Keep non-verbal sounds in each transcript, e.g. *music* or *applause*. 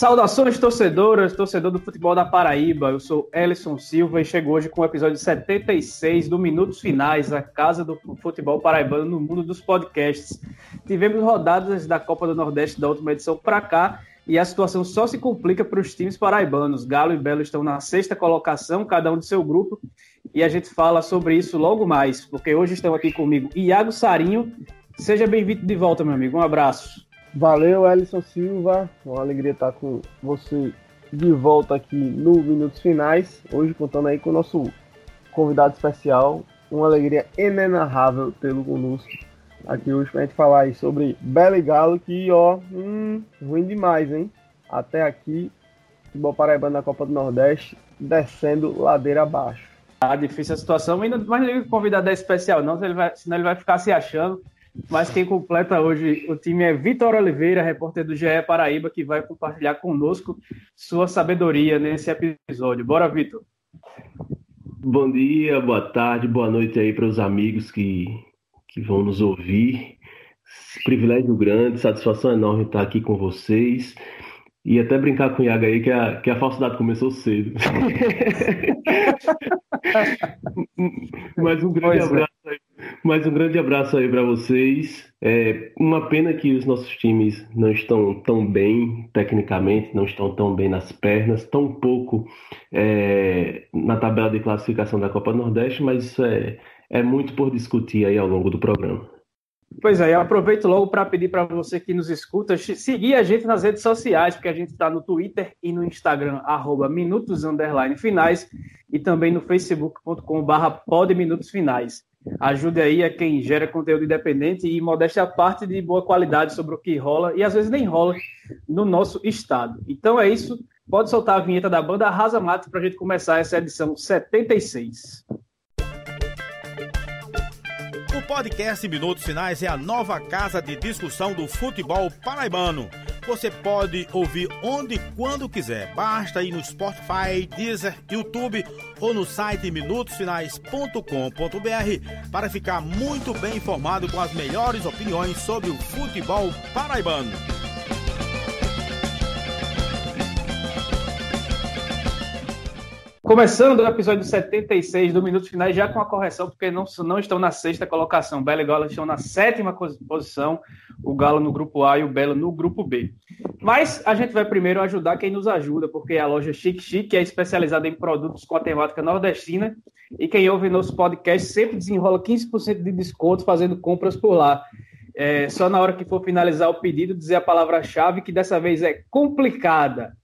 Saudações, torcedoras, torcedor do futebol da Paraíba. Eu sou Ellison Silva e chego hoje com o episódio 76 do Minutos Finais, a casa do futebol paraibano no mundo dos podcasts. Tivemos rodadas da Copa do Nordeste da última edição para cá e a situação só se complica para os times paraibanos. Galo e Belo estão na sexta colocação, cada um de seu grupo, e a gente fala sobre isso logo mais, porque hoje estão aqui comigo Iago Sarinho. Seja bem-vindo de volta, meu amigo. Um abraço. Valeu, Ellison Silva. Uma alegria estar com você de volta aqui no Minutos Finais. Hoje contando aí com o nosso convidado especial. Uma alegria inenarrável tê-lo conosco aqui hoje pra gente falar aí sobre Belo e Galo, que ó, hum, ruim demais, hein? Até aqui, futebol paraibano na Copa do Nordeste, descendo ladeira abaixo. Tá difícil a situação, ainda mais o convidado é especial, não, senão ele vai, senão ele vai ficar se achando mas quem completa hoje o time é Vitor Oliveira, repórter do GE Paraíba, que vai compartilhar conosco sua sabedoria nesse episódio. Bora, Vitor. Bom dia, boa tarde, boa noite aí para os amigos que, que vão nos ouvir. Privilégio grande, satisfação enorme estar aqui com vocês. E até brincar com o Iago aí que a, que a falsidade começou cedo. *laughs* Mas um grande pois é. abraço é. aí mais um grande abraço aí para vocês. É uma pena que os nossos times não estão tão bem tecnicamente, não estão tão bem nas pernas, tão pouco é, na tabela de classificação da Copa Nordeste, mas isso é, é muito por discutir aí ao longo do programa. Pois é, eu aproveito logo para pedir para você que nos escuta seguir a gente nas redes sociais, porque a gente está no Twitter e no Instagram, arroba minutos finais, e também no facebook.com barra finais. Ajude aí a quem gera conteúdo independente e modéstia a parte de boa qualidade sobre o que rola e às vezes nem rola no nosso estado. Então é isso. Pode soltar a vinheta da banda Arrasa Mato para a gente começar essa edição 76. Podcast Minutos Finais é a nova casa de discussão do futebol paraibano você pode ouvir onde e quando quiser. Basta ir no Spotify, Deezer, YouTube ou no site minutosfinais.com.br para ficar muito bem informado com as melhores opiniões sobre o futebol paraibano. Começando o episódio 76 do Minutos Finais, já com a correção, porque não, não estão na sexta colocação. Belo e Galo estão na sétima posição, o Galo no grupo A e o Belo no grupo B. Mas a gente vai primeiro ajudar quem nos ajuda, porque a loja Chic Chic é especializada em produtos com a temática nordestina e quem ouve nosso podcast sempre desenrola 15% de desconto fazendo compras por lá. É, só na hora que for finalizar o pedido, dizer a palavra-chave, que dessa vez é complicada.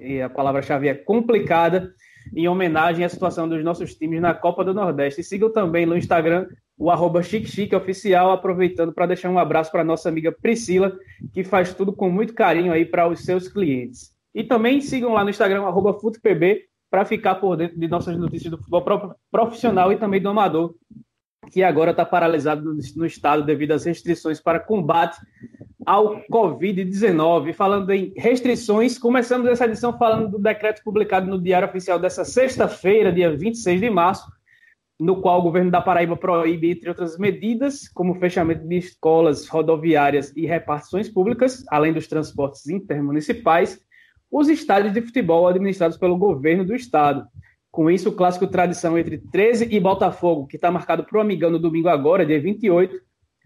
E a palavra-chave é complicada em homenagem à situação dos nossos times na Copa do Nordeste. E sigam também no Instagram o arroba Oficial, aproveitando para deixar um abraço para nossa amiga Priscila, que faz tudo com muito carinho aí para os seus clientes. E também sigam lá no Instagram, arroba FutePB, para ficar por dentro de nossas notícias do futebol profissional e também do amador, que agora está paralisado no estado devido às restrições para combate ao Covid-19. Falando em restrições, começamos essa edição falando do decreto publicado no Diário Oficial dessa sexta-feira, dia 26 de março, no qual o governo da Paraíba proíbe, entre outras medidas, como fechamento de escolas, rodoviárias e repartições públicas, além dos transportes intermunicipais, os estádios de futebol administrados pelo governo do estado. Com isso, o clássico tradição entre 13 e Botafogo, que está marcado para o Amigão no domingo agora, dia 28,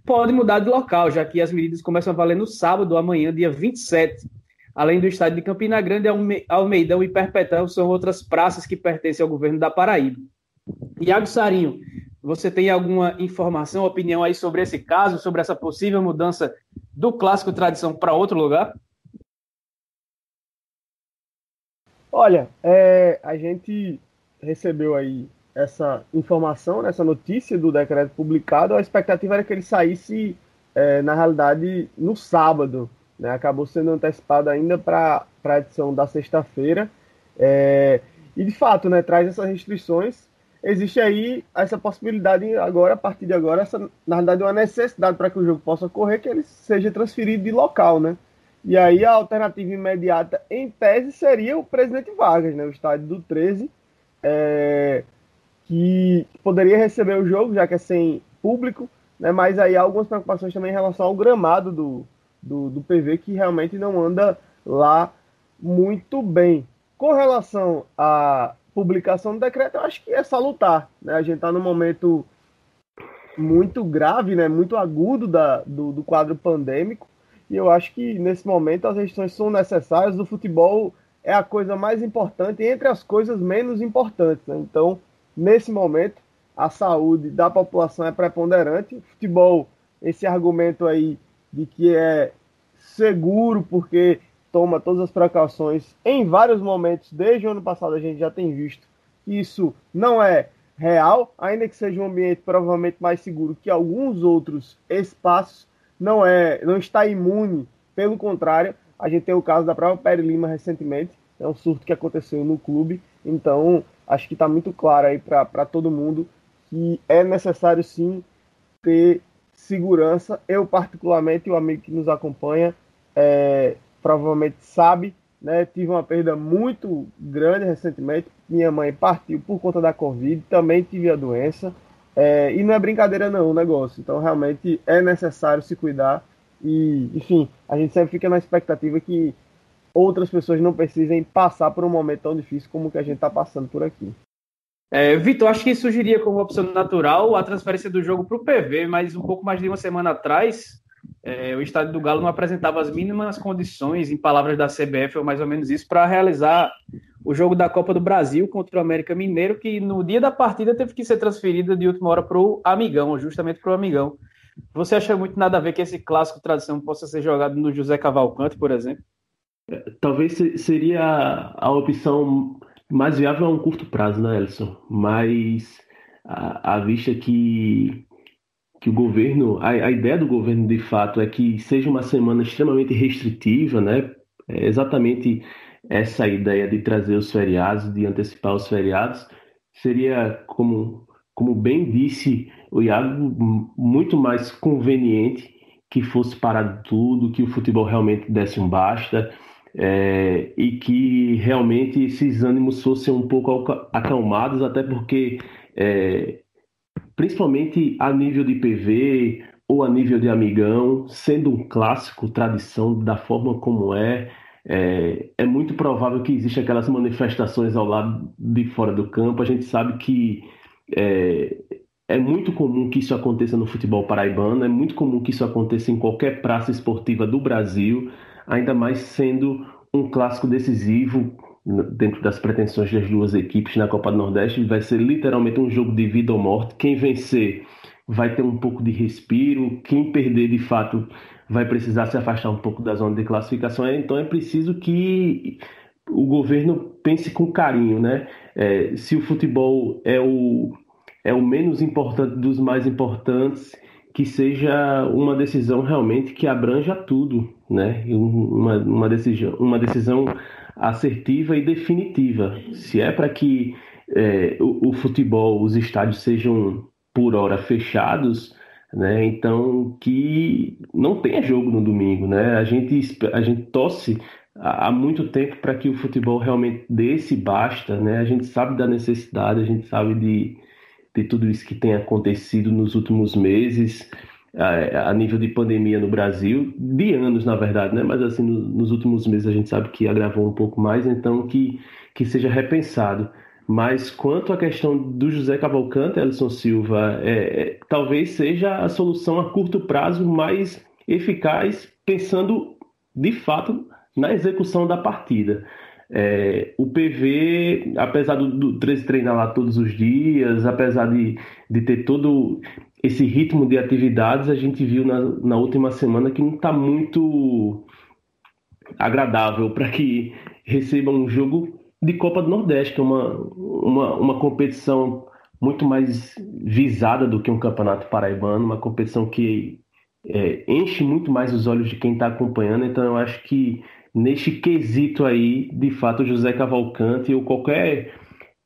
pode mudar de local, já que as medidas começam a valer no sábado, amanhã, dia 27. Além do estádio de Campina Grande, Almeidão e Perpetão são outras praças que pertencem ao governo da Paraíba. Iago Sarinho, você tem alguma informação, opinião aí sobre esse caso, sobre essa possível mudança do clássico tradição para outro lugar? Olha, é, a gente recebeu aí essa informação, né, essa notícia do decreto publicado, a expectativa era que ele saísse, é, na realidade, no sábado. Né, acabou sendo antecipado ainda para a edição da sexta-feira. É, e, de fato, né, traz essas restrições. Existe aí essa possibilidade agora, a partir de agora, essa, na realidade, uma necessidade para que o jogo possa ocorrer, que ele seja transferido de local, né? E aí a alternativa imediata, em tese, seria o presidente Vargas, né? O estádio do 13, é, que poderia receber o jogo, já que é sem público, né? mas aí há algumas preocupações também em relação ao gramado do, do, do PV, que realmente não anda lá muito bem. Com relação à publicação do decreto, eu acho que é salutar. Né? A gente está num momento muito grave, né? muito agudo da, do, do quadro pandêmico, e eu acho que nesse momento as restrições são necessárias. O futebol é a coisa mais importante entre as coisas menos importantes. Né? Então, nesse momento, a saúde da população é preponderante. Futebol, esse argumento aí de que é seguro porque toma todas as precauções em vários momentos, desde o ano passado a gente já tem visto que isso não é real, ainda que seja um ambiente provavelmente mais seguro que alguns outros espaços, não é, não está imune, pelo contrário, a gente tem o caso da própria Peri Lima recentemente, é um surto que aconteceu no clube, então acho que está muito claro aí para todo mundo que é necessário sim ter segurança. Eu, particularmente, o amigo que nos acompanha, é, provavelmente sabe, né? Tive uma perda muito grande recentemente. Minha mãe partiu por conta da Covid, também tive a doença. É, e não é brincadeira não o negócio. Então realmente é necessário se cuidar. E, enfim, a gente sempre fica na expectativa que outras pessoas não precisem passar por um momento tão difícil como o que a gente está passando por aqui. É, Vitor, acho que surgiria como opção natural a transferência do jogo para o PV, mas um pouco mais de uma semana atrás, é, o estádio do Galo não apresentava as mínimas condições, em palavras da CBF, ou mais ou menos isso, para realizar o jogo da Copa do Brasil contra o América Mineiro, que no dia da partida teve que ser transferida de última hora para o Amigão, justamente para o Amigão. Você acha muito nada a ver que esse clássico tradição possa ser jogado no José Cavalcante, por exemplo? É, talvez seria a opção mais viável a um curto prazo, né, Elson? Mas à vista que que o governo, a, a, ideia do governo de fato é que seja uma semana extremamente restritiva, né? É exatamente essa ideia de trazer os feriados, de antecipar os feriados, seria, como, como bem disse o Iago, muito mais conveniente que fosse parar tudo, que o futebol realmente desse um basta é, e que realmente esses ânimos fossem um pouco acalmados, até porque é, principalmente a nível de PV ou a nível de amigão, sendo um clássico, tradição da forma como é, é, é muito provável que existam aquelas manifestações ao lado de fora do campo. A gente sabe que é, é muito comum que isso aconteça no futebol paraibano, é muito comum que isso aconteça em qualquer praça esportiva do Brasil, ainda mais sendo um clássico decisivo dentro das pretensões das duas equipes na Copa do Nordeste, vai ser literalmente um jogo de vida ou morte. Quem vencer vai ter um pouco de respiro, quem perder de fato vai precisar se afastar um pouco da zona de classificação. Então é preciso que o governo pense com carinho, né? É, se o futebol é o, é o menos importante dos mais importantes, que seja uma decisão realmente que abranja tudo, né? Uma, uma, decisão, uma decisão assertiva e definitiva. Se é para que é, o, o, futebol, os estádios sejam por hora fechados, né? Então que não tenha jogo no domingo, né? A gente a gente torce há muito tempo para que o futebol realmente desse basta, né? A gente sabe da necessidade, a gente sabe de, de tudo isso que tem acontecido nos últimos meses a, a, nível de pandemia no Brasil, de anos na verdade, né? Mas assim, no, nos últimos meses a gente sabe que agravou um pouco mais, então que, que seja repensado. Mas quanto à questão do José Cavalcante, Elson Silva, é, é, talvez seja a solução a curto prazo mais eficaz, pensando de fato na execução da partida. É, o PV, apesar do, do 13 treinar lá todos os dias, apesar de, de ter todo esse ritmo de atividades a gente viu na, na última semana que não está muito agradável para que recebam um jogo de Copa do Nordeste, que é uma, uma, uma competição muito mais visada do que um campeonato paraibano, uma competição que é, enche muito mais os olhos de quem está acompanhando. Então, eu acho que neste quesito aí, de fato, José Cavalcante ou qualquer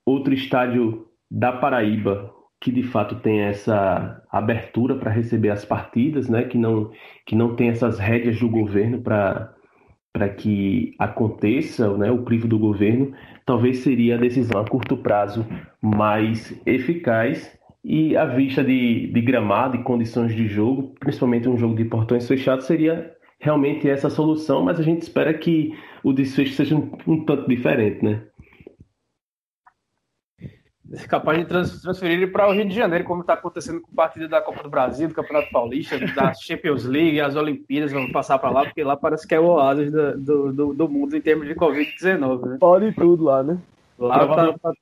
outro estádio da Paraíba que de fato tem essa abertura para receber as partidas, né? que, não, que não tem essas rédeas do governo para para que aconteça né, o crivo do governo, talvez seria a decisão a curto prazo mais eficaz e à vista de, de gramado e condições de jogo, principalmente um jogo de portões fechados, seria realmente essa solução, mas a gente espera que o desfecho seja um, um tanto diferente, né? É capaz de trans, transferir ele para o Rio de Janeiro, como está acontecendo com o partido da Copa do Brasil, do Campeonato Paulista, da *laughs* Champions League, as Olimpíadas, vamos passar para lá, porque lá parece que é o oásis do, do, do mundo em termos de Covid-19. Né? Pode tudo lá, né? Lá tá...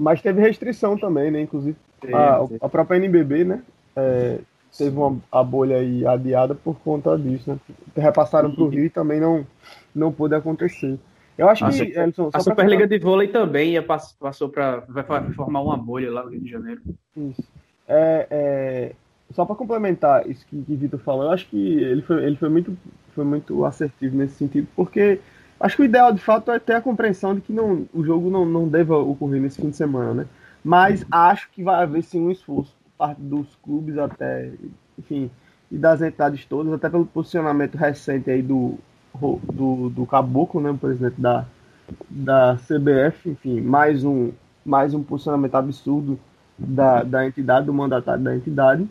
Mas teve restrição também, né? Inclusive, a, a própria NBB, né? É, teve uma, a bolha aí adiada por conta disso, né? Repassaram para o Rio e também não, não pôde acontecer. Eu acho a que Elson, a Superliga de Vôlei também ia, passou para vai formar uma bolha lá no Rio de Janeiro. Isso. É, é, só para complementar isso que, o Vitor falou, eu acho que ele foi, ele foi muito foi muito assertivo nesse sentido, porque acho que o ideal de fato é ter a compreensão de que não, o jogo não, não deva ocorrer nesse fim de semana, né? Mas acho que vai haver sim um esforço parte dos clubes até, enfim, e das entidades todas, até pelo posicionamento recente aí do, do, do Caboclo, né, o presidente da, da CBF, enfim, mais um, mais um posicionamento absurdo da, da entidade, do mandatário da entidade.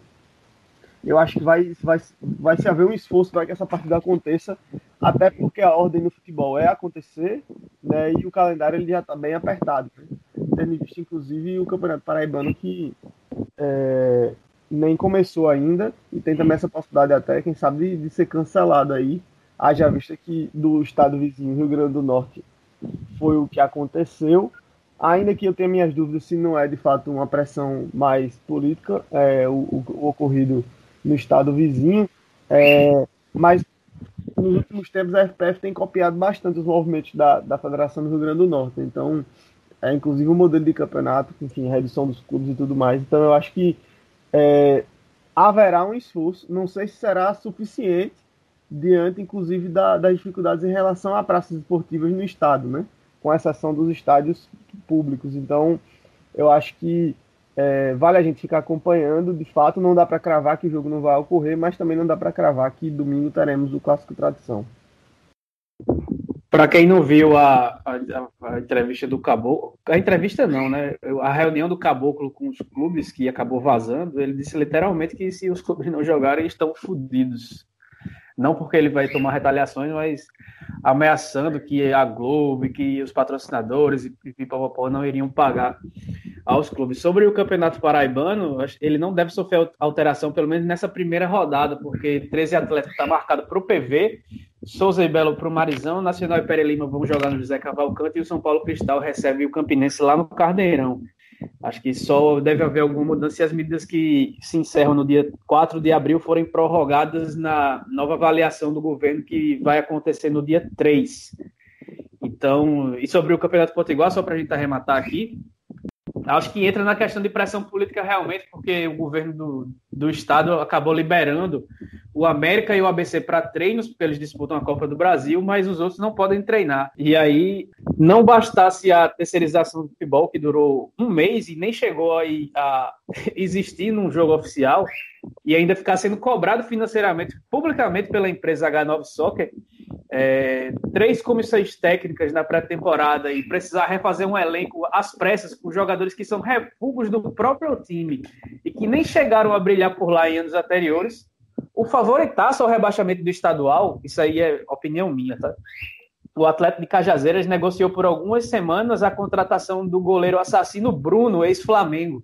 Eu acho que vai, vai, vai se haver um esforço para que essa partida aconteça, até porque a ordem no futebol é acontecer, né, e o calendário ele já está bem apertado. Né? Tendo visto, inclusive, o Campeonato Paraibano que é, nem começou ainda, e tem também essa possibilidade até, quem sabe, de, de ser cancelado aí Haja vista que do estado vizinho, Rio Grande do Norte, foi o que aconteceu. Ainda que eu tenha minhas dúvidas se não é de fato uma pressão mais política, é, o, o, o, ocorrido no estado vizinho. É, mas nos últimos tempos a FPF tem copiado bastante os movimentos da, da Federação do Rio Grande do Norte. Então, é inclusive o um modelo de campeonato, enfim, redução dos clubes e tudo mais. Então, eu acho que é, haverá um esforço. Não sei se será suficiente diante, inclusive, da, das dificuldades em relação a praças esportivas no estado, né? com exceção dos estádios públicos. Então, eu acho que é, vale a gente ficar acompanhando. De fato, não dá para cravar que o jogo não vai ocorrer, mas também não dá para cravar que domingo teremos o Clássico Tradição. Para quem não viu a, a, a, entrevista do Caboclo, a entrevista não, né? A reunião do Caboclo com os clubes que acabou vazando, ele disse literalmente que se os clubes não jogarem, estão fodidos. Não porque ele vai tomar retaliações, mas ameaçando que a Globo, que os patrocinadores e pipapopó não iriam pagar aos clubes. Sobre o Campeonato Paraibano, ele não deve sofrer alteração, pelo menos nessa primeira rodada, porque 13 atletas está marcado para o PV, Souza e Belo para o Marizão, Nacional e Pere Lima vão jogar no José Cavalcante e o São Paulo Cristal recebe o Campinense lá no Carneirão. Acho que só deve haver alguma mudança se as medidas que se encerram no dia 4 de abril forem prorrogadas na nova avaliação do governo que vai acontecer no dia 3. Então, e sobre o Campeonato Potiguar, só para a gente arrematar aqui, acho que entra na questão de pressão política realmente, porque o governo do, do estado acabou liberando o América e o ABC para treinos, porque eles disputam a Copa do Brasil, mas os outros não podem treinar. E aí, não bastasse a terceirização do futebol, que durou um mês e nem chegou a, a *laughs* existir num jogo oficial, e ainda ficar sendo cobrado financeiramente, publicamente pela empresa H9 Soccer, é, três comissões técnicas na pré-temporada e precisar refazer um elenco às pressas com jogadores que são refugos do próprio time e que nem chegaram a brilhar por lá em anos anteriores. O favoritaço ao rebaixamento do estadual, isso aí é opinião minha, tá? O atleta de Cajazeiras negociou por algumas semanas a contratação do goleiro assassino Bruno, ex-Flamengo,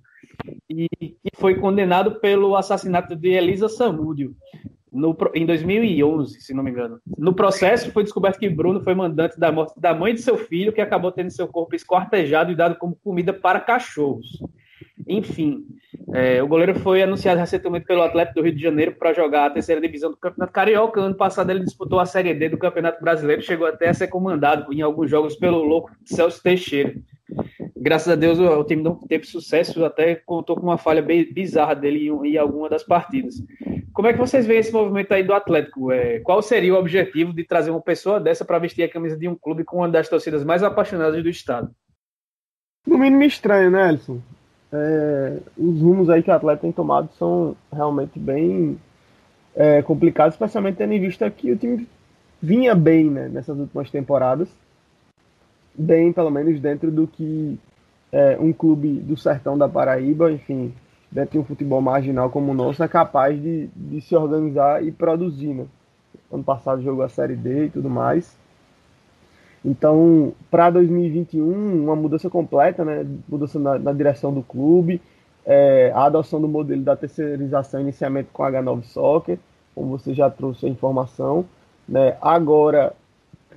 e que foi condenado pelo assassinato de Elisa Samúdio no, em 2011, se não me engano. No processo, foi descoberto que Bruno foi mandante da morte da mãe de seu filho, que acabou tendo seu corpo esquartejado e dado como comida para cachorros. Enfim, é, o goleiro foi anunciado recentemente pelo Atlético do Rio de Janeiro para jogar a terceira divisão do Campeonato Carioca. Ano passado ele disputou a Série D do Campeonato Brasileiro, chegou até a ser comandado em alguns jogos pelo louco Celso Teixeira. Graças a Deus o, time não teve sucesso, até contou com uma falha bizarra dele em, em alguma das partidas. Como é que vocês veem esse movimento aí do Atlético? É, qual seria o objetivo de trazer uma pessoa dessa para vestir a camisa de um clube com uma das torcidas mais apaixonadas do estado? No mínimo estranho, né, Elson? É, os rumos aí que o Atlético tem tomado são realmente bem é, complicados, especialmente tendo em vista que o time vinha bem né, nessas últimas temporadas. Bem, pelo menos, dentro do que é, um clube do sertão da Paraíba, enfim, dentro de um futebol marginal como o nosso, é capaz de, de se organizar e produzir, né? Ano passado jogou a Série D e tudo mais. Então, para 2021, uma mudança completa, né? Mudança na, na direção do clube, é, a adoção do modelo da terceirização, iniciamento com H9 Soccer, como você já trouxe a informação. Né? Agora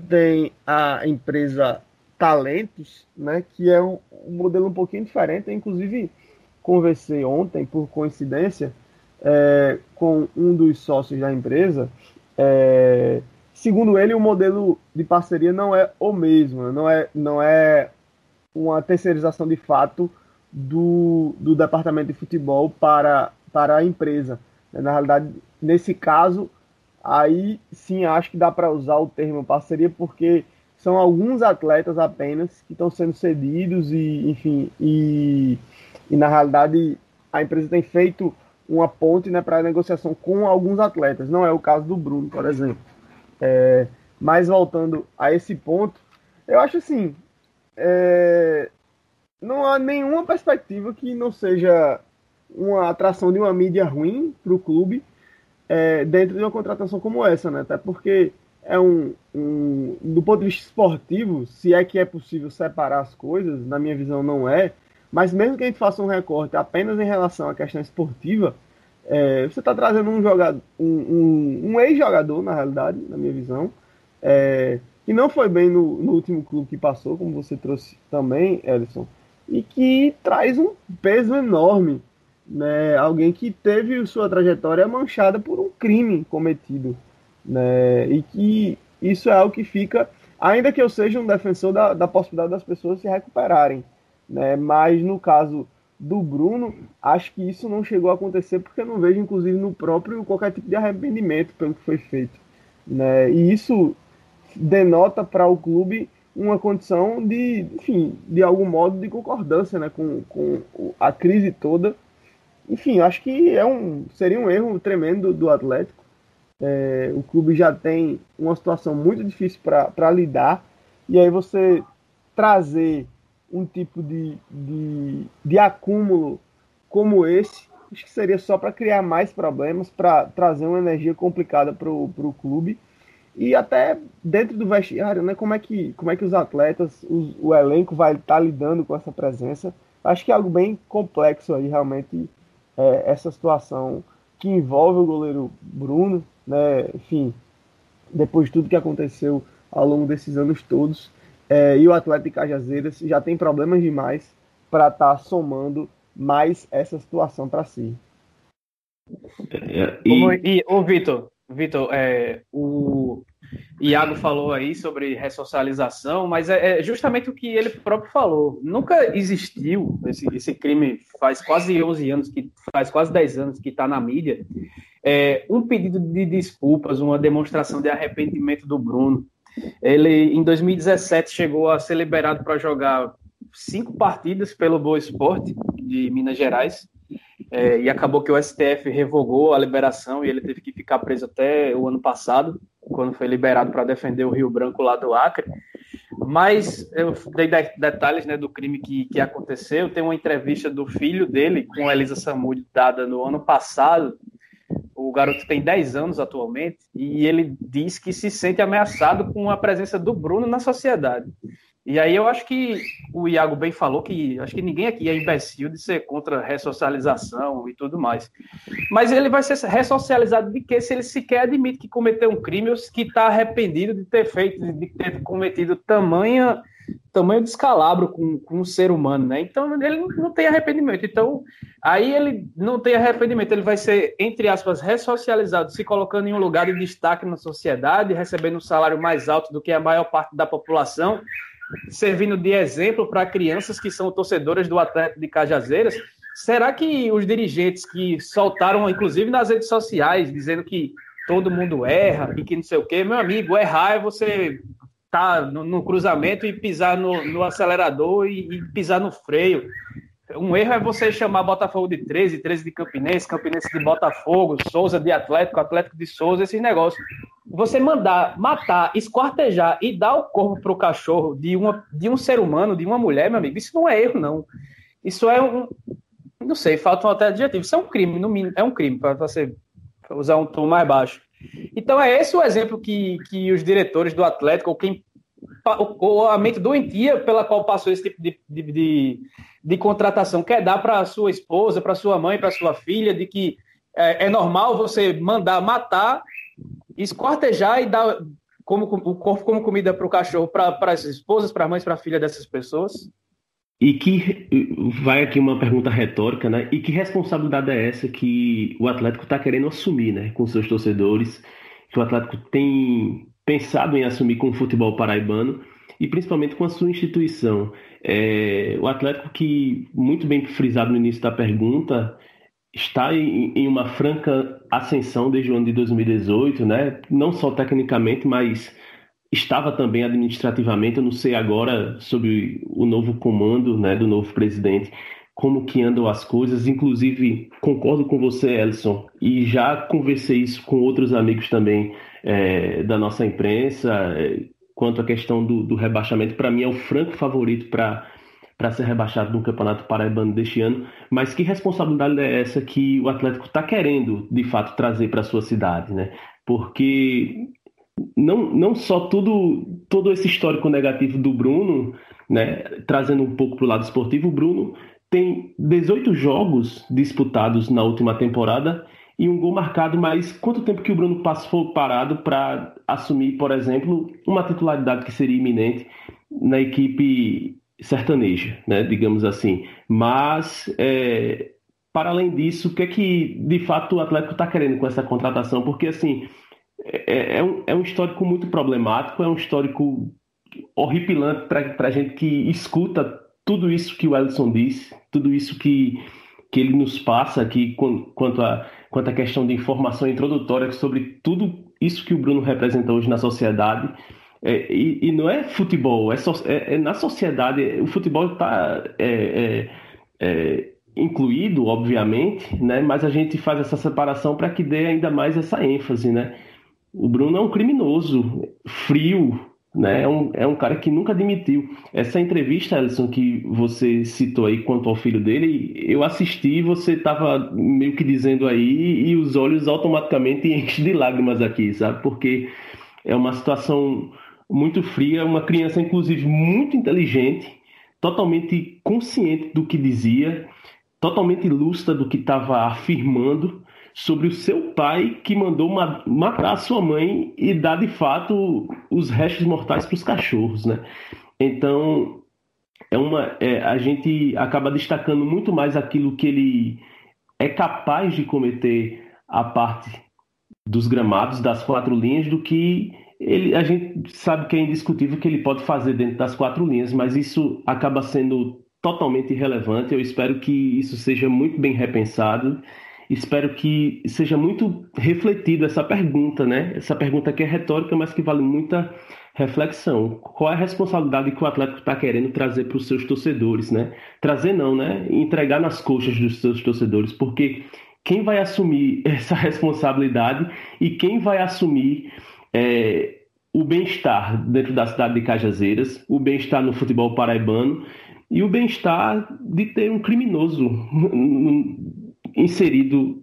tem a empresa Talentos, né? que é um, um modelo um pouquinho diferente. Inclusive, conversei ontem, por coincidência, é, com um dos sócios da empresa. É, segundo ele, o modelo de parceria não é o mesmo, né? não é, não é uma terceirização de fato do, do departamento de futebol para, para a empresa. Na realidade, nesse caso, aí sim acho que dá para usar o termo parceria, porque são alguns atletas apenas que estão sendo cedidos e, enfim, e, e na realidade a empresa tem feito uma ponte né, para a negociação com alguns atletas. Não é o caso do Bruno, por exemplo. É, mas voltando a esse ponto, eu acho assim, é, não há nenhuma perspectiva que não seja uma atração de uma mídia ruim para o clube é, dentro de uma contratação como essa, né? Até porque é um, um, do ponto de vista esportivo, se é que é possível separar as coisas, na minha visão não é, mas mesmo que a gente faça um recorte apenas em relação à questão esportiva, é, você está trazendo um jogador, um, um, um ex-jogador, na realidade, na minha visão, é, que não foi bem no, no, último clube que passou, como você trouxe também, Ellison, e que traz um peso enorme. Né? Alguém que teve sua trajetória manchada por um crime cometido. Né? E que isso é algo que fica, ainda que eu seja um defensor da, da possibilidade das pessoas se recuperarem. Né? Mas no caso do Bruno, acho que isso não chegou a acontecer porque eu não vejo, inclusive, no próprio qualquer tipo de arrependimento pelo que foi feito. Né? E isso denota para o clube uma condição de, enfim, de algum modo de concordância né, com, com a crise toda. Enfim, acho que é um, seria um erro tremendo do Atlético. É, o clube já tem uma situação muito difícil para lidar, e aí você trazer um tipo de, de, de acúmulo como esse, acho que seria só para criar mais problemas, para trazer uma energia complicada para o clube e até dentro do vestiário, né? Como é que, como é que os atletas, os, o elenco vai estar tá lidando com essa presença? Acho que é algo bem complexo aí, realmente, é, essa situação que envolve o goleiro Bruno, né? Enfim, depois de tudo que aconteceu ao longo desses anos todos, é, e o atleta de Cajazeiras já tem problemas demais para estar tá somando mais essa situação para si. É, e, e ô Vitor, Vitor, é, o Iago falou aí sobre ressocialização, mas é, é, justamente o que ele próprio falou. Nunca existiu esse, esse crime, faz quase 11 anos, que faz quase 10 anos que está na mídia, é, um pedido de desculpas, uma demonstração de arrependimento do Bruno. Ele, em 2017, chegou a ser liberado para jogar cinco partidas pelo Boa Esporte de Minas Gerais. É, e acabou que o STF revogou a liberação e ele teve que ficar preso até o ano passado, quando foi liberado para defender o Rio Branco lá do Acre. Mas eu dei detalhes né, do crime que, que aconteceu. Tem uma entrevista do filho dele com a Elisa Samud dada no ano passado. O garoto tem 10 anos atualmente e ele diz que se sente ameaçado com a presença do Bruno na sociedade. E aí eu acho que o Iago bem falou que acho que ninguém aqui é imbecil de ser contra ressocialização e tudo mais. Mas ele vai ser ressocializado de que se ele sequer admite que cometeu um crime ou que está arrependido de ter feito, de ter cometido tamanha tamanho descalabro com, com um ser humano, né? Então ele não tem arrependimento. Então aí ele não tem arrependimento, ele vai ser entre aspas ressocializado, se colocando em um lugar de destaque na sociedade, recebendo um salário mais alto do que a maior parte da população servindo de exemplo para crianças que são torcedoras do Atlético de Cajazeiras. Será que os dirigentes que soltaram, inclusive nas redes sociais, dizendo que todo mundo erra e que não sei o quê, meu amigo, errar é você tá no, no cruzamento e pisar no, no acelerador e, e, pisar no freio. Um erro é você chamar Botafogo de 13, 13 de Campinense, Campinense de Botafogo, Souza de Atlético, Atlético de Souza, esses negócios você mandar matar, esquartejar e dar o corpo para o cachorro de, uma, de um ser humano, de uma mulher, meu amigo, isso não é erro, não. Isso é um. Não sei, falta um até adjetivo. Isso é um crime, no mínimo. É um crime, para você usar um tom mais baixo. Então, é esse o exemplo que, que os diretores do Atlético, ou quem ou a mente doentia pela qual passou esse tipo de, de, de, de contratação. Quer dar para sua esposa, para sua mãe, para sua filha, de que é, é, normal você mandar matar, esquartejar e dar como, o corpo como comida para o cachorro, para as esposas, para as mães, para a filha dessas pessoas? E que vai aqui uma pergunta retórica, né? E que responsabilidade é essa que o Atlético está querendo assumir, né, com seus torcedores? Que o Atlético tem pensado em assumir com o futebol paraibano e principalmente com a sua instituição. É, o Atlético que muito bem frisado no início da pergunta está em, em uma franca ascensão desde o ano de 2018, né? Não só tecnicamente, mas estava também administrativamente, eu não sei agora sobre o novo comando né, do novo presidente, como que andam as coisas, inclusive concordo com você, Elson, e já conversei isso com outros amigos também é, da nossa imprensa, é, quanto à questão do, do rebaixamento, para mim é o franco favorito para para ser rebaixado no Campeonato Paraibano deste ano, mas que responsabilidade é essa que o Atlético está querendo, de fato, trazer para a sua cidade, né? Porque não, não só tudo, todo esse histórico negativo do Bruno, né, trazendo um pouco para o lado esportivo, o Bruno tem 18 jogos disputados na última temporada e um gol marcado, mas quanto tempo que o Bruno passou parado para assumir, por exemplo, uma titularidade que seria iminente na equipe sertaneja, né, digamos assim. Mas, é, para além disso, o que é que de fato o Atlético está querendo com essa contratação? Porque, assim, é, é, um, é um histórico muito problemático, é um histórico horripilante para a gente que escuta tudo isso que o Ellison disse, tudo isso que, que ele nos passa aqui quanto a, quanto a questão de informação introdutória sobre tudo isso que o Bruno representa hoje na sociedade. É, e, e, não é futebol, é, so, é, é na sociedade. O futebol está é, é, é, incluído, obviamente, né? mas a gente faz essa separação para que dê ainda mais essa ênfase. Né? O Bruno é um criminoso, frio, né? É um, é um cara que nunca admitiu. Essa entrevista, Alisson, que você citou aí quanto ao filho dele, eu assisti você estava meio que dizendo aí e os olhos automaticamente *laughs* enchem de lágrimas aqui, sabe? Porque é uma situação muito fria, uma criança, inclusive, muito inteligente, totalmente consciente do que dizia, totalmente lúcida do que estava afirmando sobre o seu pai que mandou matar a sua mãe e dar de fato os restos mortais para os cachorros, né? Então é uma, é, a gente acaba destacando muito mais aquilo que ele é capaz de cometer a parte dos gramados das quatro linhas do que ele, a gente sabe que é indiscutível que ele pode fazer dentro das quatro linhas, mas isso acaba sendo totalmente irrelevante. Eu espero que isso seja muito bem repensado espero que seja muito refletida essa pergunta, né? Essa pergunta que é retórica, mas que vale muita reflexão. Qual é a responsabilidade que o Atlético está querendo trazer para os seus torcedores, né? Trazer não, né? Entregar nas coxas dos seus torcedores, porque quem vai assumir *laughs* essa responsabilidade e quem vai assumir é, o bem-estar dentro da cidade de Cajazeiras, o bem-estar no futebol paraibano e o bem-estar de ter um criminoso *laughs* inserido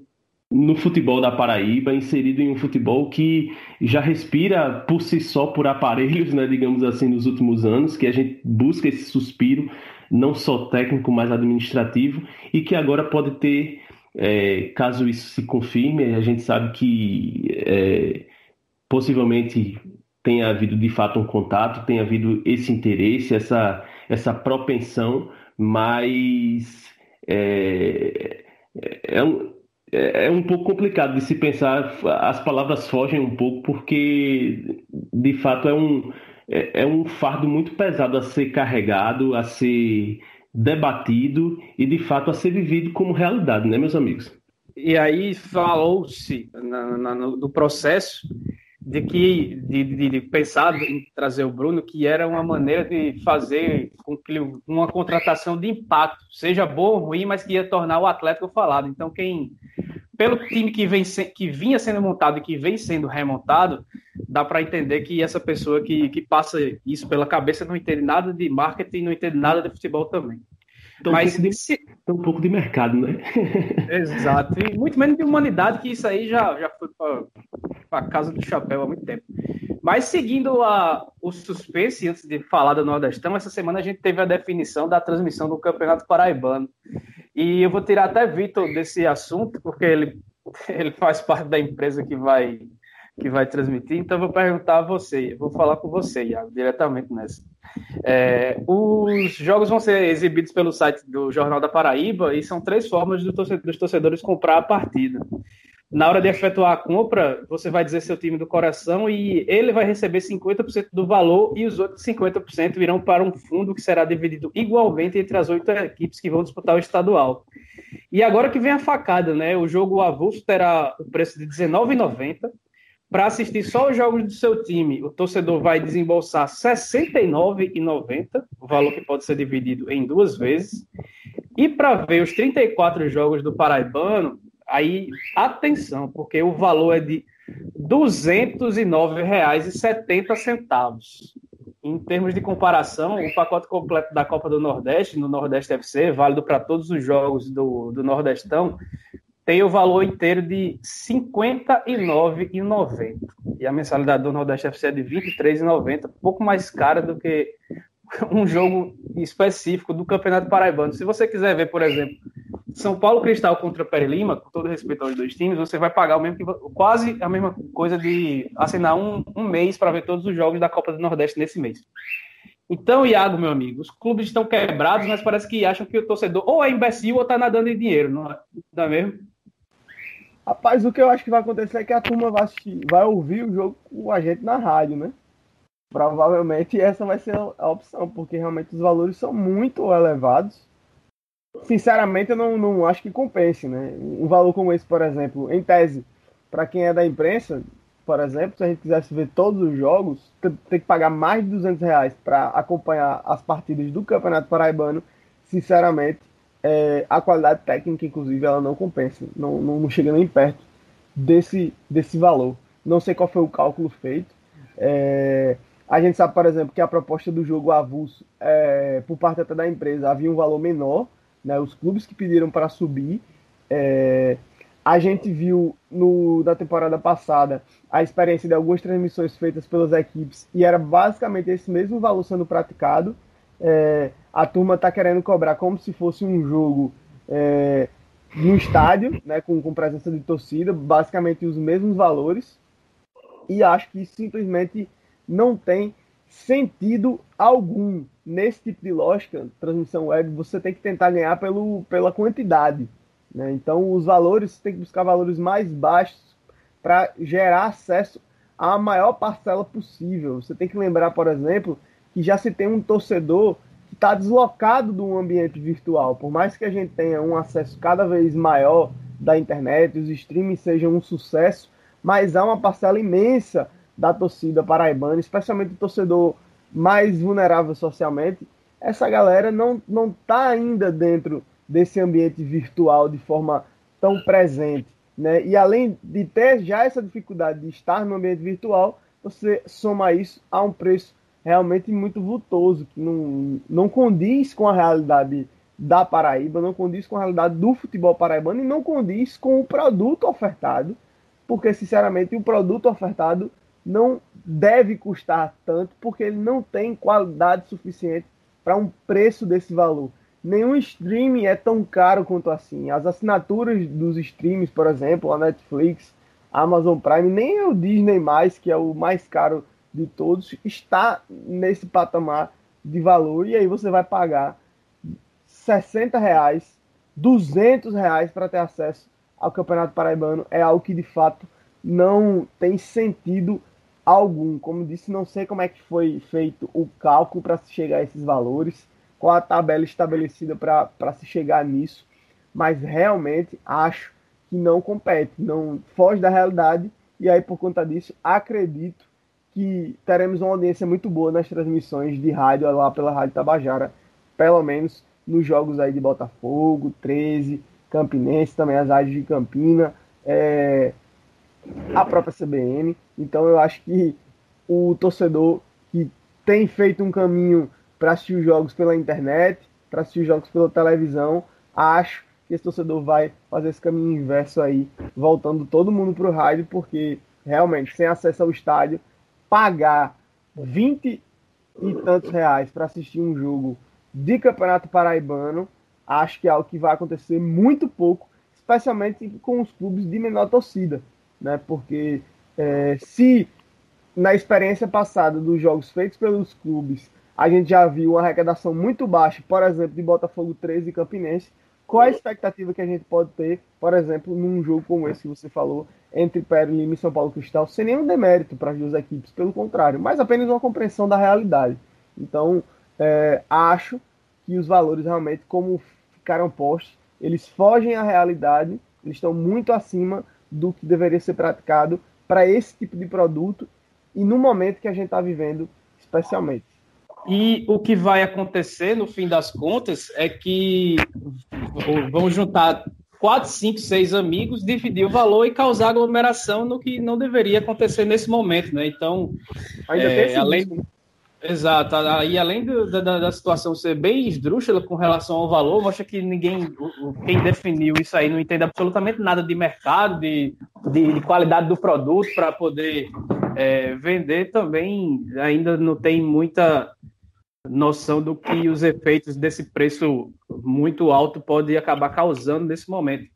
no futebol da Paraíba, inserido em um futebol que já respira por si só por aparelhos, né, digamos assim, nos últimos anos, que a gente busca esse suspiro, não só técnico, mas administrativo, e que agora pode ter, é, caso isso se confirme, a gente sabe que é, possivelmente tenha havido de fato um contato, tenha havido esse interesse, essa, essa propensão, mas é, é, é, um, é, é um pouco complicado de se pensar, as palavras fogem um pouco, porque de fato é um, é, é um fardo muito pesado a ser carregado, a ser debatido e de fato a ser vivido como realidade, né, meus amigos? E aí falou-se no processo de que de, de, de, pensar em trazer o Bruno que era uma maneira de fazer com que uma contratação de impacto, seja boa ou ruim, mas que ia tornar o Atlético falado. Então quem pelo time que vem que vinha sendo montado e que vem sendo remontado, dá para entender que essa pessoa que, que passa isso pela cabeça não entende nada de marketing, não entende nada de futebol também. Então, Mas um pouco, de, se... um pouco de mercado, né? *laughs* Exato. E muito menos de humanidade, que isso aí já, já foi para casa do chapéu há muito tempo. Mas seguindo a, o suspense, antes de falar do Nordestão, essa semana a gente teve a definição da transmissão do Campeonato Paraibano. E eu vou tirar até Vitor desse assunto, porque ele, *laughs* ele faz parte da empresa que vai, que vai transmitir. Então, vou perguntar a você, vou falar com você, Iago, diretamente nessa. É, os jogos vão ser exibidos pelo site do Jornal da Paraíba e são três formas do torcedor, dos torcedores comprar a partida. Na hora de efetuar a compra, você vai dizer seu time do coração e ele vai receber 50% do valor e os outros 50% virão para um fundo que será dividido igualmente entre as oito equipes que vão disputar o estadual. E agora que vem a facada, né? O jogo avulso terá o preço de R$19,90 para assistir só os jogos do seu time, o torcedor vai desembolsar R$ 69,90, o valor que pode ser dividido em duas vezes. E para ver os 34 jogos do Paraibano, aí atenção, porque o valor é de R$ 209,70. Em termos de comparação, o pacote completo da Copa do Nordeste, no Nordeste FC, válido para todos os jogos do, do Nordestão, tem o valor inteiro de R$ 59,90. E a mensalidade do Nordeste FC é de R$ 23,90, pouco mais cara do que *laughs* um jogo específico do Campeonato Paraibano. Se você quiser ver, por exemplo, São Paulo Cristal contra Pere Lima, com todo respeito aos dois times, você vai pagar o mesmo que, quase a mesma coisa de assinar um, um mês para ver todos os jogos da Copa do Nordeste nesse mês. Então, Iago, meu amigo, os clubes estão quebrados, mas parece que acham que o torcedor ou é imbecil ou está nadando em dinheiro, não é, não é mesmo? Rapaz, o que eu acho que vai acontecer é que a turma vai, assistir, vai ouvir o jogo com a gente na rádio, né? Provavelmente essa vai ser a opção, porque realmente os valores são muito elevados. Sinceramente, eu não, não acho que compense, né? Um valor como esse, por exemplo, em tese, para quem é da imprensa, por exemplo, se a gente quisesse ver todos os jogos, tem que pagar mais de 200 reais para acompanhar as partidas do Campeonato Paraibano. Sinceramente, é, a qualidade técnica, inclusive, ela não compensa, não, não, não, chega nem perto desse, desse valor. Não sei qual foi o cálculo feito. É, a gente sabe, por exemplo, que a proposta do jogo avulso, é, por parte até da empresa, havia um valor menor, né, os clubes que pediram para subir. É, a gente viu no, na temporada passada a experiência de algumas transmissões feitas pelas equipes e era basicamente esse mesmo valor sendo praticado. É, a turma está querendo cobrar como se fosse um jogo é, no estádio, né, com, com presença de torcida, basicamente os mesmos valores. E acho que simplesmente não tem sentido algum nesse tipo de lógica, transmissão web, você tem que tentar ganhar pelo, pela quantidade. Né? Então, os valores, você tem que buscar valores mais baixos para gerar acesso à maior parcela possível. Você tem que lembrar, por exemplo, que já se tem um torcedor está deslocado do ambiente virtual. Por mais que a gente tenha um acesso cada vez maior da internet, os streams sejam um sucesso, mas há uma parcela imensa da torcida paraibana, especialmente o torcedor mais vulnerável socialmente. Essa galera não não está ainda dentro desse ambiente virtual de forma tão presente, né? E além de ter já essa dificuldade de estar no ambiente virtual, você soma isso a um preço realmente muito vultoso, que não, não condiz com a realidade da Paraíba, não condiz com a realidade do futebol paraibano e não condiz com o produto ofertado, porque, sinceramente, o produto ofertado não deve custar tanto, porque ele não tem qualidade suficiente para um preço desse valor. Nenhum streaming é tão caro quanto assim. As assinaturas dos streams, por exemplo, a Netflix, a Amazon Prime, nem o Disney+, que é o mais caro de todos está nesse patamar de valor. E aí você vai pagar 60 reais, 200 reais para ter acesso ao Campeonato Paraibano. É algo que de fato não tem sentido algum. Como disse, não sei como é que foi feito o cálculo para se chegar a esses valores, qual a tabela estabelecida para se chegar nisso, mas realmente acho que não compete, não foge da realidade. E aí por conta disso acredito que teremos uma audiência muito boa nas transmissões de rádio lá pela Rádio Tabajara, pelo menos nos jogos aí de Botafogo, 13, Campinense, também as rádios de Campina, é, a própria CBN. Então eu acho que o torcedor que tem feito um caminho para assistir os jogos pela internet, para assistir os jogos pela televisão, acho que esse torcedor vai fazer esse caminho inverso aí, voltando todo mundo para o rádio, porque realmente sem acesso ao estádio pagar 20 e tantos reais para assistir um jogo de Campeonato Paraibano, acho que é algo que vai acontecer muito pouco, especialmente com os clubes de menor torcida, né? Porque é, se na experiência passada dos jogos feitos pelos clubes a gente já viu uma arrecadação muito baixa, por exemplo, de Botafogo 13 e Campinense, qual a expectativa que a gente pode ter, por exemplo, num jogo como esse que você falou, entre Pérez Lima e São Paulo Cristal, sem nenhum demérito para as duas equipes, pelo contrário, mas apenas uma compreensão da realidade. Então, é, acho que os valores realmente, como ficaram postos, eles fogem à realidade, eles estão muito acima do que deveria ser praticado para esse tipo de produto e no momento que a gente está vivendo, especialmente. E o que vai acontecer, no fim das contas, é que vão juntar quatro, cinco, seis amigos, dividir o valor e causar aglomeração no que não deveria acontecer nesse momento, né? Então, Ainda é, além, Exato, e além do, da, da, situação ser bem esdrúxula com relação ao valor, mostra que ninguém, quem definiu isso aí não entende absolutamente nada de mercado, de, de, de qualidade do produto para poder é, vender. Também ainda não tem muita noção do que os efeitos desse preço muito alto pode acabar causando nesse momento.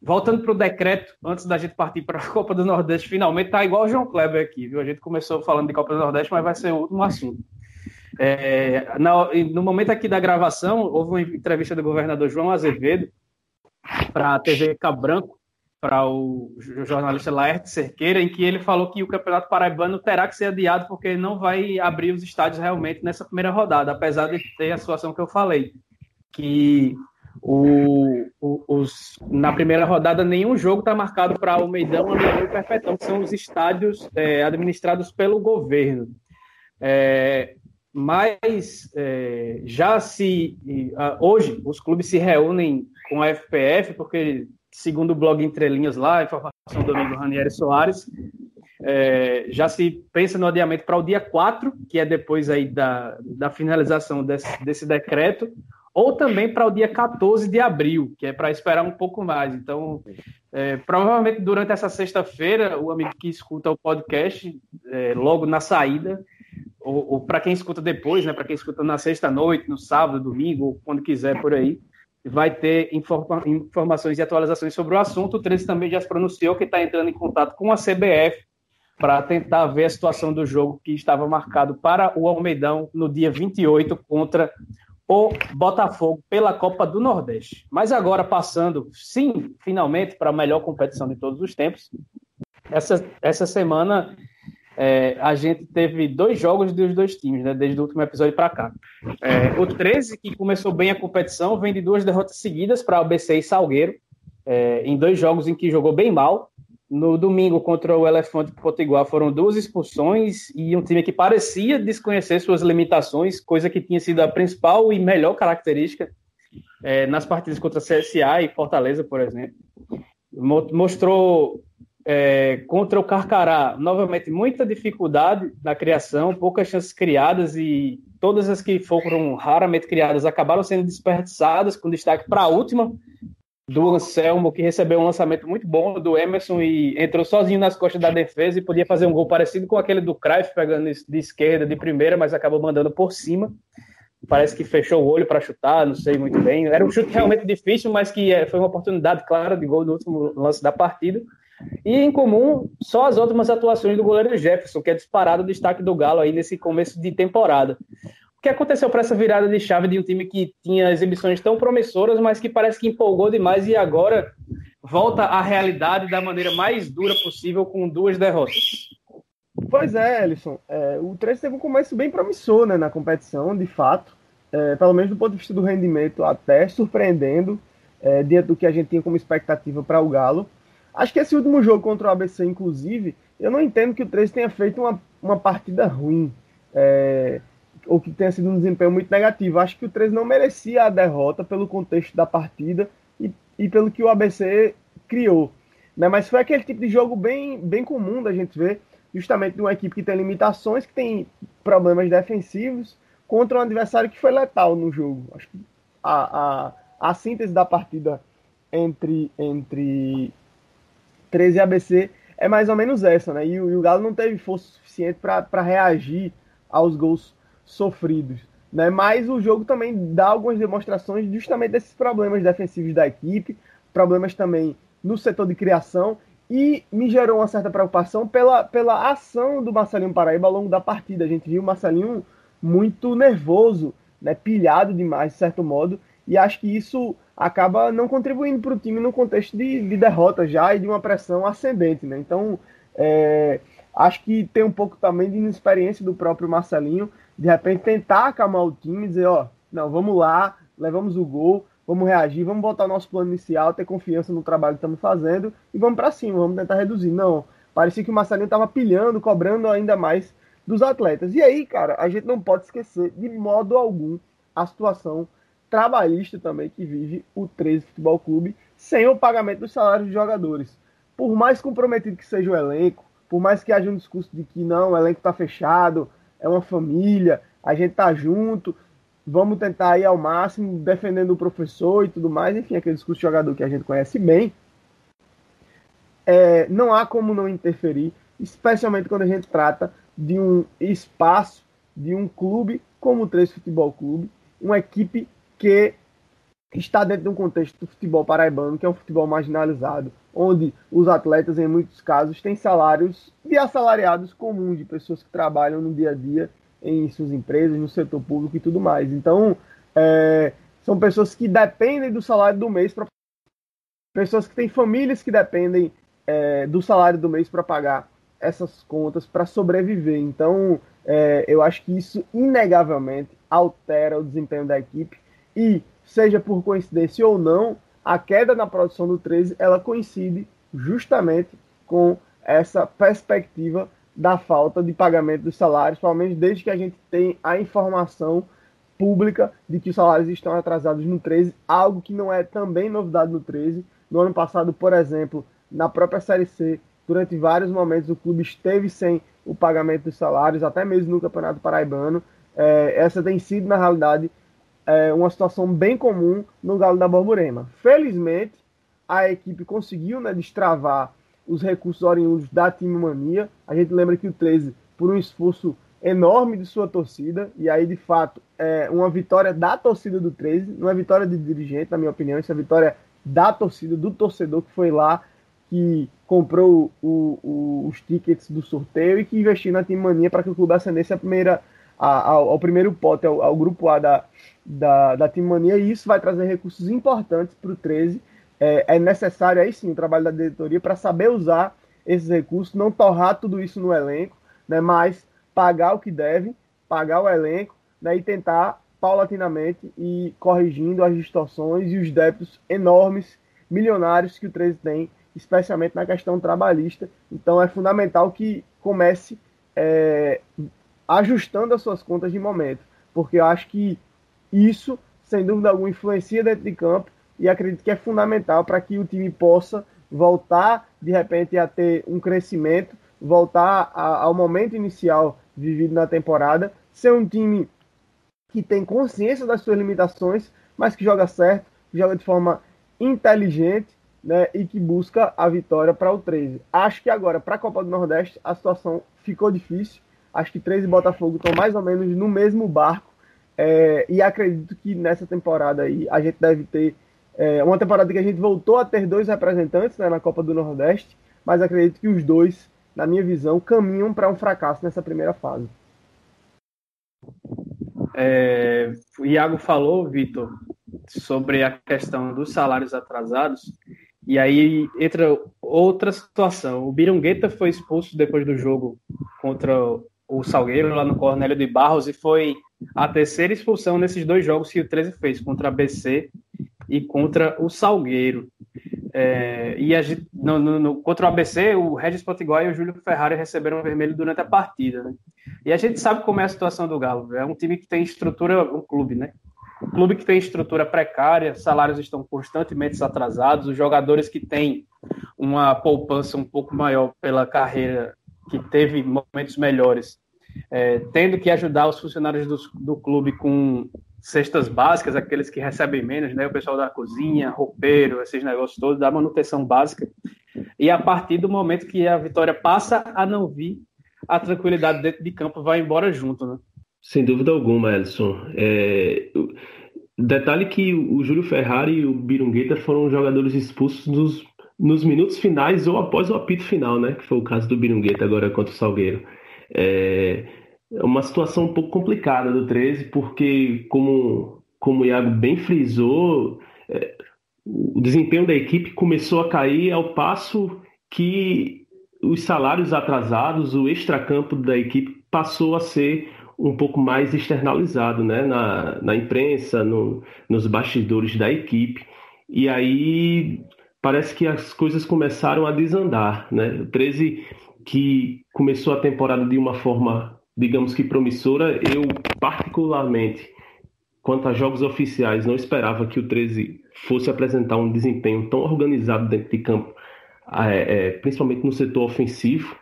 Voltando para o decreto, antes da gente partir para a *laughs* Copa do Nordeste, finalmente tá igual o João Kleber aqui, viu? A gente começou falando de Copa do Nordeste, mas vai ser o último assunto. É, no momento aqui da gravação, houve uma entrevista do governador João Azevedo para a TV Cabranco, para o jornalista Laerte Cerqueira, em que ele falou que o Campeonato Paraibano terá que ser adiado porque não vai abrir os estádios realmente nessa primeira rodada, apesar de ter a situação que eu falei, que o, o, os, na primeira rodada, nenhum jogo está marcado para Almeidão, Almeidão e Perfetão, que são os estádios é, administrados pelo governo. É, mas é, já se. Hoje, os clubes se reúnem com a FPF, porque, segundo o blog Entre Linhas lá, informação do amigo Ranieri Soares, é, já se pensa no adiamento para o dia 4, que é depois aí da, da finalização desse, desse decreto, ou também para o dia 14 de abril, que é para esperar um pouco mais. Então, é, provavelmente durante essa sexta-feira, o amigo que escuta o podcast, é, logo na saída, ou, ou para quem escuta depois, né, para quem escuta na sexta-noite, no sábado, domingo, ou quando quiser por aí, vai ter informa informações e atualizações sobre o assunto. O 13 também já se pronunciou que está entrando em contato com a CBF para tentar ver a situação do jogo que estava marcado para o Almeidão no dia 28 contra o Botafogo pela Copa do Nordeste. Mas agora passando, sim, finalmente para a melhor competição de todos os tempos. Essa, essa semana é, a gente teve dois jogos dos dois times, né, desde o último episódio para cá. É, o 13, que começou bem a competição, vem de duas derrotas seguidas para o ABC e Salgueiro, é, em dois jogos em que jogou bem mal. No domingo, contra o Elefante Potiguar, foram duas expulsões e um time que parecia desconhecer suas limitações, coisa que tinha sido a principal e melhor característica é, nas partidas contra CSA e Fortaleza, por exemplo. Mostrou é, contra o Carcará, novamente, muita dificuldade na criação, poucas chances criadas e todas as que foram raramente criadas acabaram sendo desperdiçadas, com destaque para a última, do Anselmo, que recebeu um lançamento muito bom do Emerson e entrou sozinho nas costas da defesa e podia fazer um gol parecido com aquele do Cruyff, pegando de esquerda, de primeira, mas acabou mandando por cima. Parece que fechou o olho para chutar, não sei muito bem. Era um chute realmente difícil, mas que é, foi uma oportunidade clara de gol no último lance da partida. E em comum, só as últimas atuações do goleiro Jefferson, que é disparado o destaque do Galo aí nesse começo de temporada. O que aconteceu para essa virada de chave de um time que tinha exibições tão promissoras, mas que parece que empolgou demais e agora volta à realidade da maneira mais dura possível com duas derrotas? Pois é, Ellison. É, o 13 teve um começo bem promissor né, na competição, de fato. É, pelo menos do ponto de vista do rendimento, até surpreendendo, é, dentro do que a gente tinha como expectativa para o Galo. Acho que esse último jogo contra o ABC, inclusive, eu não entendo que o 13 tenha feito uma, uma partida ruim. É, ou que tenha sido um desempenho muito negativo. Acho que o 13 não merecia a derrota pelo contexto da partida e, e pelo que o ABC criou. Né? Mas foi aquele tipo de jogo bem, bem comum da gente ver, justamente de uma equipe que tem limitações, que tem problemas defensivos, contra um adversário que foi letal no jogo. Acho que a, a, a síntese da partida entre, entre 13 e ABC é mais ou menos essa, né? E, e o Galo não teve força suficiente para reagir aos gols sofridos. Né? Mas o jogo também dá algumas demonstrações justamente desses problemas defensivos da equipe, problemas também no setor de criação, e me gerou uma certa preocupação pela, pela ação do Marcelinho Paraíba ao longo da partida. A gente viu o Marcelinho muito nervoso, né? pilhado demais, de certo modo, e acho que isso acaba não contribuindo para o time no contexto de, de, derrota já e de uma pressão ascendente. Né? Então, é, acho que tem um pouco também de inexperiência do próprio Marcelinho, de repente tentar acalmar o time dizer, ó, não, vamos lá, levamos o gol, vamos reagir, vamos botar nosso plano inicial, ter confiança no trabalho que estamos fazendo e vamos para cima, vamos tentar reduzir. Não, parecia que o Marcelinho estava pilhando, cobrando ainda mais dos atletas. E aí, cara, a gente não pode esquecer de modo algum a situação trabalhista também que vive o 13 Futebol Clube sem o pagamento dos salários dos jogadores. Por mais comprometido que seja o elenco, por mais que haja um discurso de que não, o elenco está fechado, é uma família, a gente tá junto, vamos tentar ir ao máximo defendendo o professor e tudo mais, enfim, aquele discurso de jogador que a gente conhece bem. É, não há como não interferir, especialmente quando a gente trata de um espaço, de um clube como o 3 Futebol Clube, uma equipe que está dentro de um contexto do futebol paraibano, que é um futebol marginalizado, onde os atletas, em muitos casos, têm salários de assalariados comuns, de pessoas que trabalham no dia a dia em suas empresas, no setor público e tudo mais. Então, é, são pessoas que dependem do salário do mês, pra... pessoas que têm famílias que dependem é, do salário do mês para pagar essas contas, para sobreviver. Então, é, eu acho que isso, inegavelmente, altera o desempenho da equipe e, seja por coincidência ou não, a queda na produção do 13 ela coincide justamente com essa perspectiva da falta de pagamento dos salários, pelo menos desde que a gente tem a informação pública de que os salários estão atrasados no 13, algo que não é também novidade no 13. No ano passado, por exemplo, na própria Série C, durante vários momentos o clube esteve sem o pagamento dos salários, até mesmo no Campeonato Paraibano. É, essa tem sido, na realidade, é, uma situação bem comum no Galo da Borborema. Felizmente, a equipe conseguiu né, destravar os recursos oriundos da time mania. A gente lembra que o 13, por um esforço enorme de sua torcida, e aí de fato é uma vitória da torcida do 13, não é vitória de dirigente, na minha opinião, isso é vitória da torcida, do torcedor que foi lá, que comprou o, o, os tickets do sorteio e que investiu na time mania para que o clube ascendesse a primeira, a, ao, ao, primeiro pote, ao, ao grupo A da, da, da Mania, e isso vai trazer recursos importantes para o 13. É, é, necessário aí sim o trabalho da diretoria para saber usar esses recursos, não torrar tudo isso no elenco, né, mas pagar o que deve, pagar o elenco né, e tentar paulatinamente e corrigindo as distorções e os débitos enormes, milionários que o 13 tem, especialmente na questão trabalhista. Então é fundamental que comece é, ajustando as suas contas de momento, porque eu acho que isso, sem dúvida alguma, influencia dentro de campo e acredito que é fundamental para que o time possa voltar, de repente, a ter um crescimento, voltar a, ao momento inicial vivido na temporada, ser um time que tem consciência das suas limitações, mas que joga certo, joga de forma inteligente né, e que busca a vitória para o 13. Acho que agora, para a Copa do Nordeste, a situação ficou difícil. Acho que 13 e Botafogo estão mais ou menos no mesmo barco. É, e acredito que nessa temporada aí a gente deve ter é, uma temporada que a gente voltou a ter dois representantes né, na Copa do Nordeste, mas acredito que os dois, na minha visão, caminham para um fracasso nessa primeira fase. É, o Iago falou, Vitor, sobre a questão dos salários atrasados, e aí entra outra situação. O Birongueta foi expulso depois do jogo contra o Salgueiro, lá no Cornélio de Barros, e foi a terceira expulsão nesses dois jogos que o 13 fez, contra a BC e contra o Salgueiro. É, e a no, no, no, contra o ABC, o Regis Potiguar e o Júlio Ferrari receberam vermelho durante a partida. Né? E a gente sabe como é a situação do Galo. É um time que tem estrutura, um clube, né? Um clube que tem estrutura precária, salários estão constantemente atrasados, os jogadores que têm uma poupança um pouco maior pela carreira, que teve momentos melhores, é, tendo que ajudar os funcionários do, do clube com cestas básicas, aqueles que recebem menos, né? O pessoal da cozinha, roupeiro, esses negócios todos, da manutenção básica. E a partir do momento que a vitória passa a não vir, a tranquilidade dentro de campo vai embora junto, né? Sem dúvida alguma, Edson. É... Detalhe que o Júlio Ferrari e o Birungueta foram jogadores expulsos nos, nos minutos finais ou após o apito final, né? Que foi o caso do Birungueta agora contra o Salgueiro. É, é uma situação um pouco complicada do 13, porque, como, como o Iago bem frisou, é, o desempenho da equipe começou a cair ao passo que os salários atrasados, o extracampo da equipe passou a ser um pouco mais externalizado né? na, na imprensa, no, nos bastidores da equipe. E aí parece que as coisas começaram a desandar. Né? O 13 que começou a temporada de uma forma, digamos que promissora, eu particularmente, quanto a jogos oficiais, não esperava que o 13 fosse apresentar um desempenho tão organizado dentro de campo, é, é, principalmente no setor ofensivo,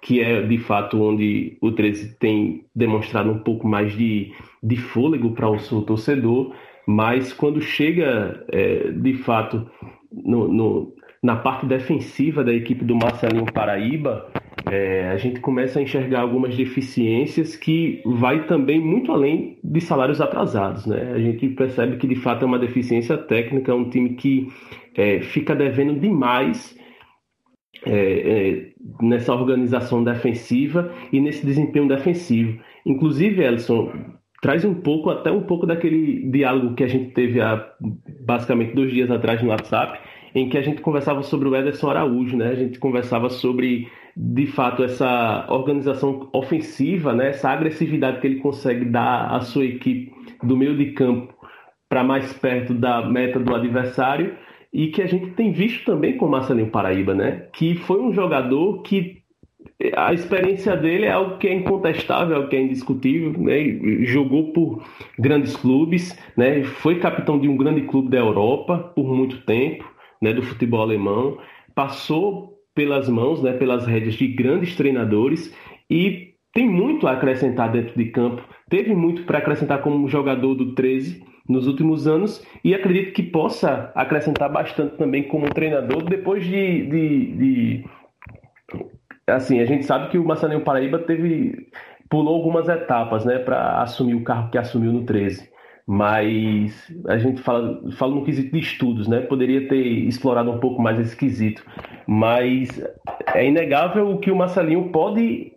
que é de fato onde o 13 tem demonstrado um pouco mais de, de fôlego para o seu torcedor, mas quando chega é, de fato no, no, na parte defensiva da equipe do Marcelinho Paraíba, é, a gente começa a enxergar algumas deficiências que vai também muito além de salários atrasados. Né? A gente percebe que de fato é uma deficiência técnica, é um time que é, fica devendo demais é, é, nessa organização defensiva e nesse desempenho defensivo. Inclusive, Elson, traz um pouco, até um pouco daquele diálogo que a gente teve há basicamente dois dias atrás no WhatsApp, em que a gente conversava sobre o Ederson Araújo, né? A gente conversava sobre, de fato, essa organização ofensiva, né? Essa agressividade que ele consegue dar à sua equipe do meio de campo para mais perto da meta do adversário e que a gente tem visto também com o Marcelinho Paraíba, né? Que foi um jogador que a experiência dele é algo que é incontestável, é algo que é indiscutível, né? Jogou por grandes clubes, né? Foi capitão de um grande clube da Europa por muito tempo, né? Do futebol alemão, passou pelas mãos, né? Pelas rédeas de grandes treinadores e tem muito a acrescentar dentro de campo. Teve muito para acrescentar como jogador do 13 nos últimos anos e acredito que possa acrescentar bastante também como treinador depois de, de, de assim a gente sabe que o Massaninho Paraíba teve pulou algumas etapas né para assumir o cargo que assumiu no 13 mas a gente fala, fala no quesito de estudos, né? Poderia ter explorado um pouco mais esse quesito, mas é inegável o que o Marcelinho pode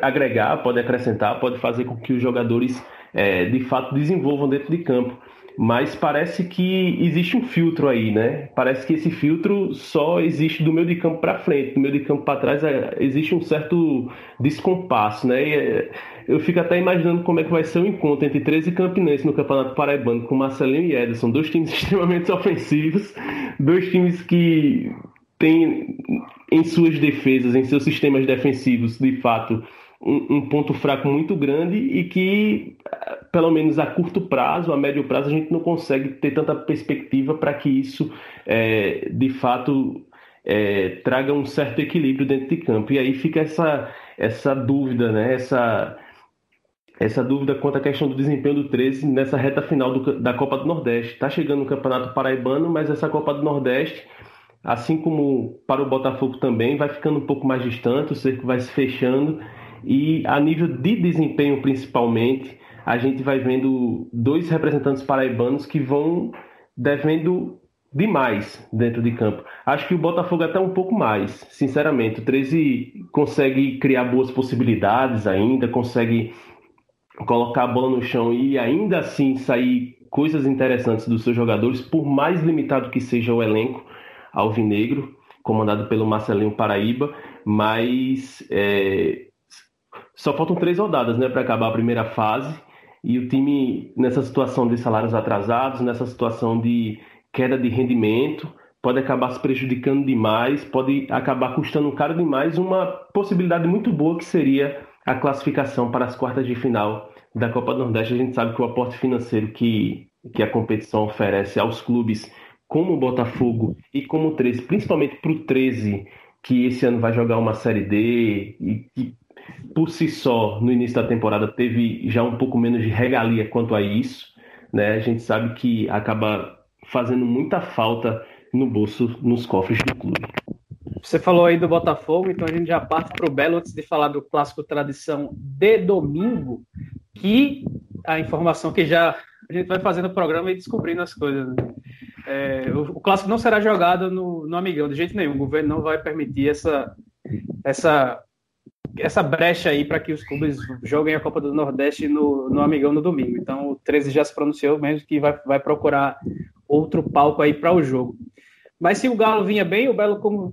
agregar, pode acrescentar, pode fazer com que os jogadores é, de fato desenvolvam dentro de campo mas parece que existe um filtro aí, né? Parece que esse filtro só existe do meio de campo para frente, do meio de campo para trás é, existe um certo descompasso, né? E, é, eu fico até imaginando como é que vai ser o encontro entre 13 e Campinense no Campeonato Paraibano com Marcelinho e Ederson, dois times *laughs* extremamente ofensivos, dois times que têm em suas defesas, em seus sistemas defensivos, de fato, um, um, ponto fraco muito grande e que, pelo menos a curto prazo, a médio prazo, a gente não consegue ter tanta perspectiva para que isso, é, de fato, é, traga um certo equilíbrio dentro de campo. E aí fica essa, essa dúvida, né? essa, essa dúvida quanto à questão do desempenho do 13 nessa reta final do, da Copa do Nordeste. Está chegando o Campeonato Paraibano, mas essa Copa do Nordeste assim como para o Botafogo também, vai ficando um pouco mais distante, o cerco vai se fechando e a nível de desempenho, principalmente, a gente vai vendo dois representantes paraibanos que vão devendo demais dentro de campo. Acho que o Botafogo até um pouco mais, sinceramente. O 13 consegue criar boas possibilidades ainda, consegue colocar a bola no chão e ainda assim sair coisas interessantes dos seus jogadores, por mais limitado que seja o elenco alvinegro, comandado pelo Marcelinho Paraíba, mas é, só faltam três rodadas né, para acabar a primeira fase e o time, nessa situação de salários atrasados, nessa situação de queda de rendimento, pode acabar se prejudicando demais, pode acabar custando caro demais uma possibilidade muito boa que seria a classificação para as quartas de final da Copa do Nordeste. A gente sabe que o aporte financeiro que, que a competição oferece aos clubes como o Botafogo e como o 13, principalmente para o 13, que esse ano vai jogar uma Série D e que por si só, no início da temporada, teve já um pouco menos de regalia quanto a isso. Né? A gente sabe que acaba fazendo muita falta no bolso, nos cofres do clube. Você falou aí do Botafogo, então a gente já parte para o Belo antes de falar do clássico tradição de domingo, que a informação que já a gente vai fazendo o programa e descobrindo as coisas. Né? É, o, o, clássico não será jogado no, no Amigão, de jeito nenhum. O governo não vai permitir essa, essa, essa brecha aí para que os clubes joguem a Copa do Nordeste no, no Amigão no domingo. Então o 13 já se pronunciou mesmo que vai, vai procurar outro palco aí para o jogo. Mas se o Galo vinha bem, o Belo, como,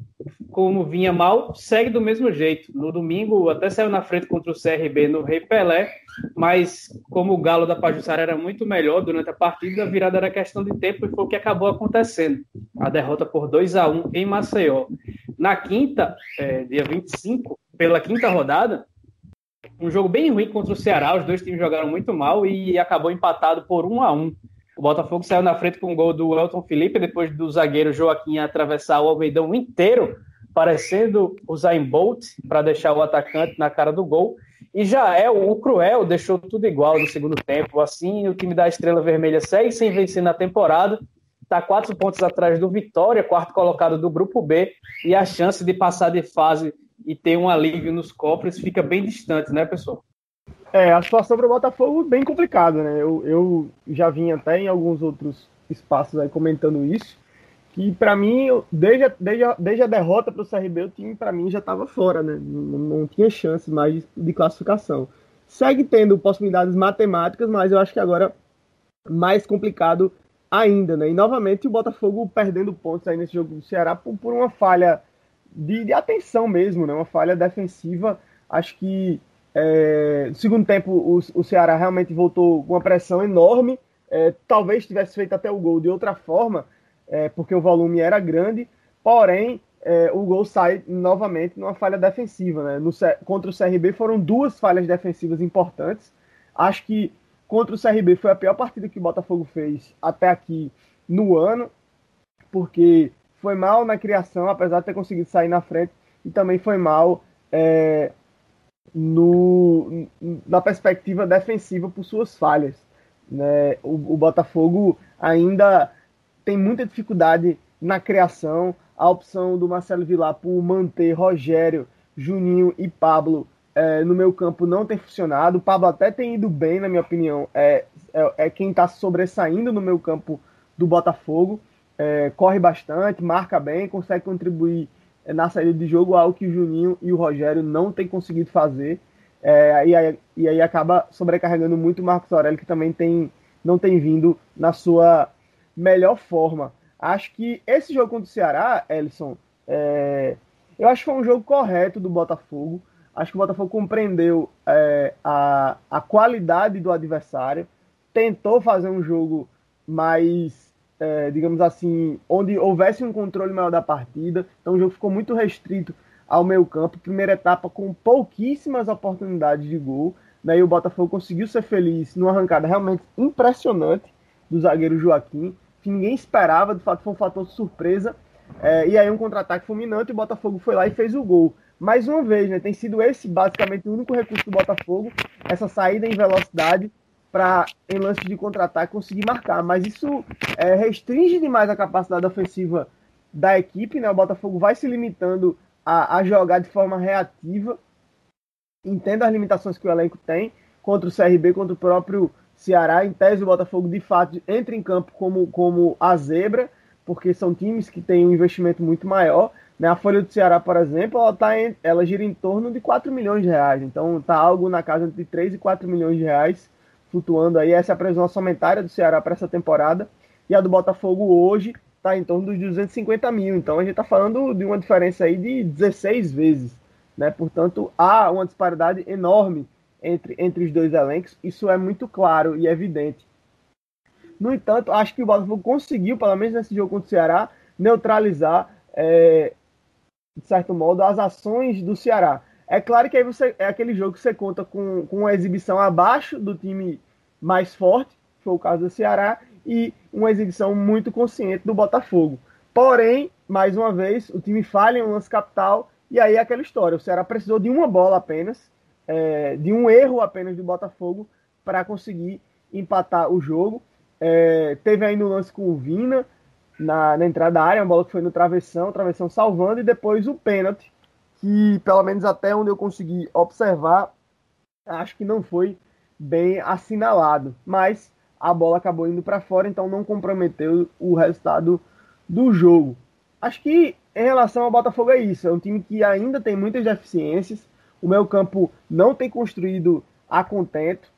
como vinha mal, segue do mesmo jeito. No domingo, até saiu na frente contra o CRB no Rei Pelé, mas como o Galo da Pajussara era muito melhor durante a partida, a virada era questão de tempo e foi o que acabou acontecendo. A derrota por 2 a 1 em Maceió. Na quinta, é, dia 25, pela quinta rodada, um jogo bem ruim contra o Ceará, os dois times jogaram muito mal e acabou empatado por 1 a 1 o Botafogo saiu na frente com o gol do Elton Felipe, depois do zagueiro Joaquim atravessar o Almeidão inteiro, parecendo o Zayn Bolt, para deixar o atacante na cara do gol. E já é o Cruel, deixou tudo igual no segundo tempo. Assim, o time da Estrela Vermelha segue sem vencer na temporada, está quatro pontos atrás do Vitória, quarto colocado do Grupo B, e a chance de passar de fase e ter um alívio nos cofres fica bem distante, né, pessoal? É, a situação para o Botafogo bem complicada, né? Eu, eu já vim até em alguns outros espaços aí comentando isso, que para mim, desde a, desde desde a derrota para o CRB, o time para mim já estava fora, né? Não, não, tinha chance mais de, de, classificação. Segue tendo possibilidades matemáticas, mas eu acho que agora mais complicado ainda, né? E novamente o Botafogo perdendo pontos aí nesse jogo do Ceará por, por uma falha de, de atenção mesmo, né? Uma falha defensiva. Acho que é, no segundo tempo, o, o Ceará realmente voltou com uma pressão enorme. É, talvez tivesse feito até o gol de outra forma, é, porque o volume era grande. Porém, é, o gol sai novamente numa falha defensiva. Né? No, contra o CRB foram duas falhas defensivas importantes. Acho que contra o CRB foi a pior partida que o Botafogo fez até aqui no ano, porque foi mal na criação, apesar de ter conseguido sair na frente, e também foi mal é, no, na perspectiva defensiva por suas falhas. Né? O, o, Botafogo ainda tem muita dificuldade na criação. A opção do Marcelo Vilar por manter Rogério, Juninho e Pablo é, no meu campo não tem funcionado. O Pablo até tem ido bem, na minha opinião. É, é, é quem está sobressaindo no meu campo do Botafogo. É, corre bastante, marca bem, consegue contribuir é, na saída de jogo, algo que o Juninho e o Rogério não têm conseguido fazer. É, e, aí, e aí acaba sobrecarregando muito o Marcos Aurélio, que também tem, não tem vindo na sua melhor forma. Acho que esse jogo contra o Ceará, Ellison, é, eu acho que foi um jogo correto do Botafogo. Acho que o Botafogo compreendeu é, a, a qualidade do adversário, tentou fazer um jogo mais é, digamos assim, onde houvesse um controle maior da partida. Então o jogo ficou muito restrito ao meio campo. Primeira etapa com pouquíssimas oportunidades de gol. Daí o Botafogo conseguiu ser feliz numa arrancada realmente impressionante do zagueiro Joaquim, que ninguém esperava, de fato foi um fator de surpresa. É, e aí um contra-ataque fulminante, o Botafogo foi lá e fez o gol. Mais uma vez, né, tem sido esse basicamente o único recurso do Botafogo, essa saída em velocidade para, em lance de contra-ataque, conseguir marcar. Mas isso é, restringe demais a capacidade ofensiva da equipe. Né? O Botafogo vai se limitando a, a jogar de forma reativa. Entendo as limitações que o elenco tem contra o CRB, contra o próprio Ceará. Em tese, o Botafogo de fato entra em campo como, como a zebra, porque são times que têm um investimento muito maior. Né? A folha do Ceará, por exemplo, ela, tá em, ela gira em torno de 4 milhões de reais. Então, está algo na casa de 3 e 4 milhões de reais flutuando aí. Essa é a previsão somentária do Ceará para essa temporada. E a do Botafogo hoje está em torno dos 250 mil. Então a gente está falando de uma diferença aí de 16 vezes. Né? Portanto, há uma disparidade enorme entre, entre os dois elencos. Isso é muito claro e evidente. No entanto, acho que o Botafogo conseguiu, pelo menos nesse jogo contra o Ceará, neutralizar, é, de certo modo, as ações do Ceará. É claro que aí você é aquele jogo que você conta com, com uma exibição abaixo do time mais forte, que foi o caso do Ceará, e uma exibição muito consciente do Botafogo. Porém, mais uma vez, o time falha em um lance capital, e aí é aquela história. O Ceará precisou de uma bola apenas, é, de um erro apenas do Botafogo, para conseguir empatar o jogo. É, teve ainda o lance com o Vina, na, na entrada da área, uma bola que foi no travessão, travessão salvando, e depois o pênalti, que pelo menos até onde eu consegui observar, acho que não foi bem assinalado, mas a bola acabou indo para fora, então não comprometeu o resultado do jogo. Acho que em relação ao Botafogo é isso, é um time que ainda tem muitas deficiências, o meu campo não tem construído a contento,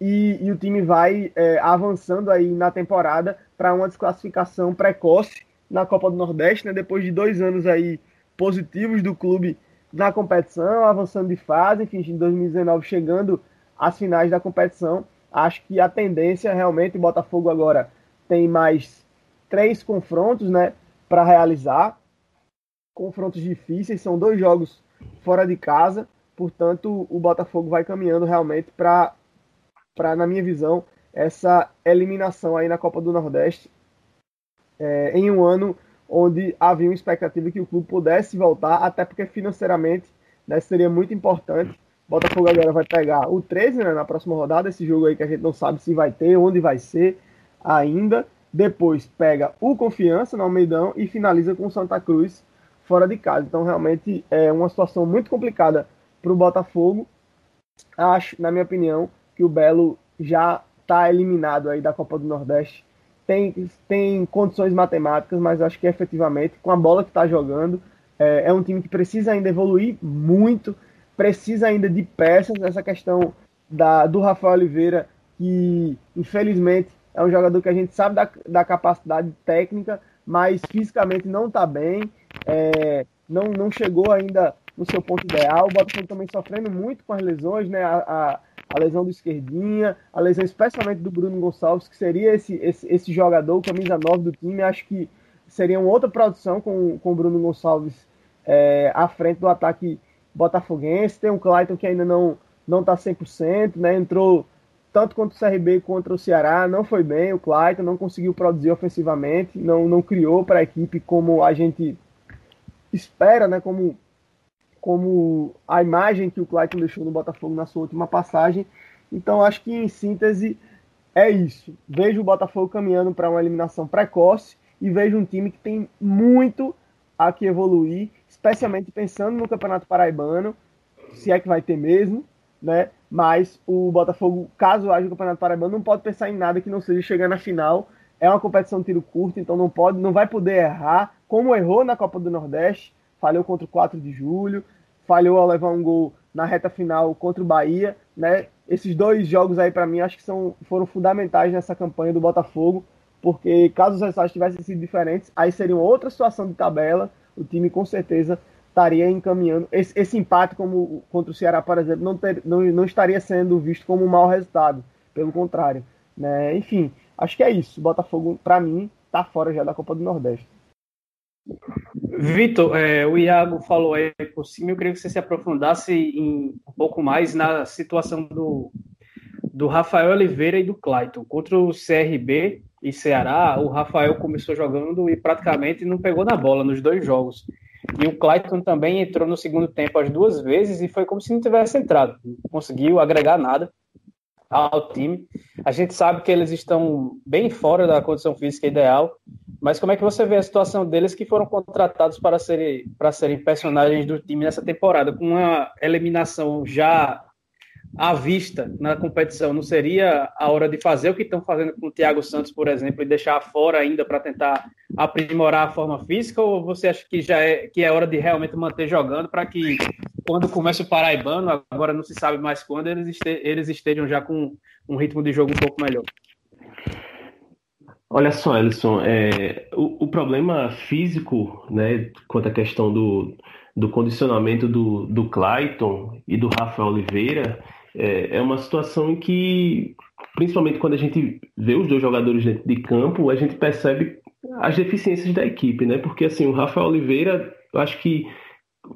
e, e o time vai é, avançando aí na temporada para uma desclassificação precoce na Copa do Nordeste, né? Depois de dois anos aí positivos do clube na competição, avançando de fase, enfim, em 2019 chegando às finais da competição. Acho que a tendência realmente o Botafogo agora tem mais três confrontos, né, para realizar. Confrontos difíceis, são dois jogos fora de casa, portanto, o Botafogo vai caminhando realmente para na minha visão, essa eliminação aí na Copa do Nordeste é, em um ano onde havia uma expectativa que o clube pudesse voltar, até porque financeiramente né, seria muito importante. Botafogo agora vai pegar o 13 né, na próxima rodada, esse jogo aí que a gente não sabe se vai ter, onde vai ser ainda. Depois pega o Confiança no Almeidão e finaliza com o Santa Cruz fora de casa. Então realmente é uma situação muito complicada para o Botafogo. Acho, na minha opinião, que o Belo já está eliminado aí da Copa do Nordeste. Tem, tem condições matemáticas, mas acho que efetivamente, com a bola que está jogando, é, é, um time que precisa ainda evoluir muito, precisa ainda de peças. Essa questão da, do Rafael Oliveira, que infelizmente é um jogador que a gente sabe da, da capacidade técnica, mas fisicamente não está bem, é, não, não chegou ainda no seu ponto ideal. O Botafogo também sofrendo muito com as lesões, né? A, a, a lesão do Esquerdinha, a lesão especialmente do Bruno Gonçalves, que seria esse, esse, esse jogador, camisa 9 do time. Acho que seria uma outra produção com, o Bruno Gonçalves é, à frente do ataque botafoguense. Tem o Clayton que ainda não não está 100%, né? Entrou tanto contra o CRB contra o Ceará, não foi bem o Clayton, não conseguiu produzir ofensivamente, não, não criou para a equipe como a gente espera, né? Como como a imagem que o Clayton deixou no Botafogo na sua última passagem. Então, acho que em síntese é isso. Vejo o Botafogo caminhando para uma eliminação precoce e vejo um time que tem muito a que evoluir, especialmente pensando no Campeonato Paraibano, se é que vai ter mesmo, né? Mas o Botafogo, caso haja o Campeonato Paraibano, não pode pensar em nada que não seja chegar na final. É uma competição tiro curto, então não pode, não vai poder errar, como errou na Copa do Nordeste, falhou contra o 4 de julho, falhou ao levar um gol na reta final contra o Bahia, né? Esses dois jogos aí para mim acho que são, foram fundamentais nessa campanha do Botafogo, porque caso os resultados tivessem sido diferentes, aí seria outra situação de tabela, o time com certeza estaria encaminhando. Esse, esse empate como contra o Ceará, por exemplo, não, ter, não, não estaria sendo visto como um mau resultado, pelo contrário, né? Enfim, acho que é isso. O Botafogo para mim tá fora já da Copa do Nordeste. Vitor, é, o Iago falou aí por cima, eu queria que você se aprofundasse em, um pouco mais na situação do, do Rafael Oliveira e do Clayton. Contra o CRB e Ceará, o Rafael começou jogando e praticamente não pegou na bola nos dois jogos. E o Clayton também entrou no segundo tempo as duas vezes e foi como se não tivesse entrado. Não conseguiu agregar nada ao time. A gente sabe que eles estão bem fora da condição física ideal, mas como é que você vê a situação deles que foram contratados para serem, para serem personagens do time nessa temporada, com uma eliminação já à vista na competição? Não seria a hora de fazer o que estão fazendo com o Thiago Santos, por exemplo, e deixar fora ainda para tentar aprimorar a forma física? Ou você acha que já é, que é hora de realmente manter jogando para que quando começa o Paraibano, agora não se sabe mais quando, eles, este, eles estejam já com um ritmo de jogo um pouco melhor? Olha só, Ellison, é, o, o, problema físico, né, quanto à questão do, do condicionamento do, do Clayton e do Rafael Oliveira, é, é uma situação em que, principalmente quando a gente vê os dois jogadores dentro de campo, a gente percebe as deficiências da equipe, né? Porque assim, o Rafael Oliveira, eu acho que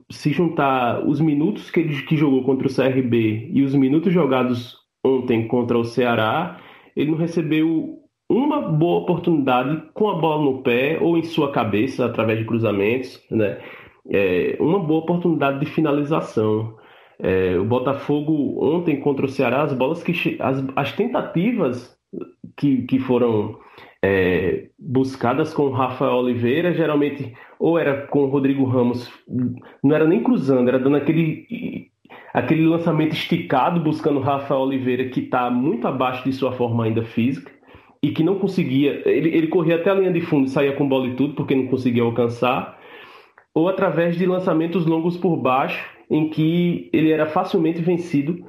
se juntar os minutos que ele que jogou contra o CRB e os minutos jogados ontem contra o Ceará, ele não recebeu uma boa oportunidade com a bola no pé ou em sua cabeça através de cruzamentos, né? É, uma boa oportunidade de finalização. É, o Botafogo ontem contra o Ceará, as bolas que as, as tentativas que, que foram é, buscadas com o Rafael Oliveira, geralmente ou era com o Rodrigo Ramos, não era nem cruzando, era dando aquele, aquele lançamento esticado, buscando o Rafael Oliveira, que está muito abaixo de sua forma ainda física e que não conseguia. Ele, ele corria até a linha de fundo e saía com bola e tudo, porque não conseguia alcançar, ou através de lançamentos longos por baixo, em que ele era facilmente vencido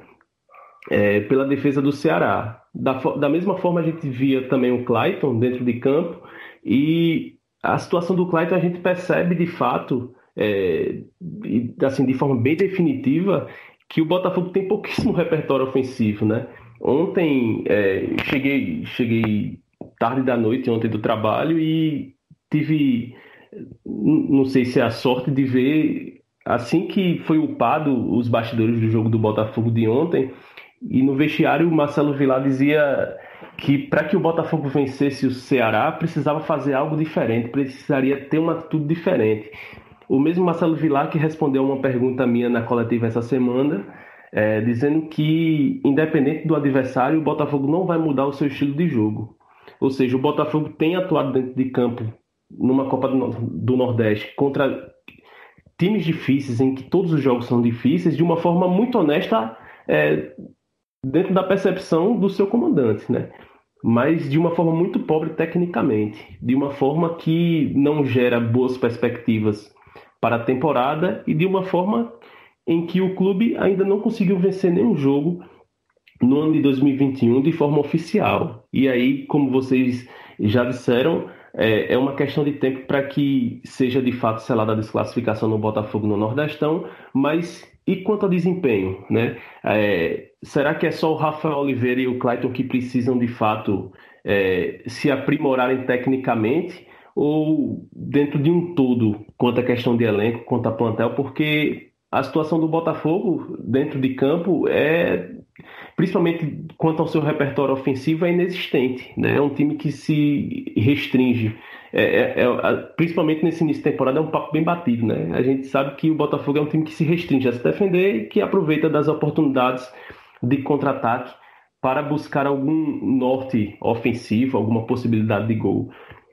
é, pela defesa do Ceará. Da, da mesma forma, a gente via também o Clayton dentro de campo, e a situação do Clayton a gente percebe de fato, é, assim, de forma bem definitiva, que o Botafogo tem pouquíssimo *laughs* repertório ofensivo, né? Ontem é, cheguei, cheguei tarde da noite ontem do trabalho e tive, não sei se é a sorte de ver assim que foi upado os bastidores do jogo do Botafogo de ontem e no vestiário o Marcelo Vilar dizia que para que o Botafogo vencesse o Ceará precisava fazer algo diferente, precisaria ter uma atitude diferente. O mesmo Marcelo Vilar que respondeu uma pergunta minha na coletiva essa semana é, dizendo que, independente do adversário, o Botafogo não vai mudar o seu estilo de jogo. Ou seja, o Botafogo tem atuado dentro de campo numa Copa do Nordeste contra times difíceis, em que todos os jogos são difíceis, de uma forma muito honesta, é, dentro da percepção do seu comandante, né? Mas de uma forma muito pobre tecnicamente, de uma forma que não gera boas perspectivas para a temporada e de uma forma em que o clube ainda não conseguiu vencer nenhum jogo no ano de 2021 de forma oficial. E aí, como vocês já disseram, é, é uma questão de tempo para que seja de fato selada a desclassificação no Botafogo no Nordestão, mas e quanto ao desempenho, né? É, será que é só o Rafael Oliveira e o Clayton que precisam de fato é, se aprimorarem tecnicamente ou dentro de um todo quanto à questão de elenco, quanto a plantel, porque a situação do Botafogo dentro de campo é, principalmente quanto ao seu repertório ofensivo, é inexistente. Né? É um time que se restringe. É, é, é, principalmente nesse início de temporada, é um papo bem batido. Né? A gente sabe que o Botafogo é um time que se restringe a se defender e que aproveita das oportunidades de contra-ataque para buscar algum norte ofensivo, alguma possibilidade de gol.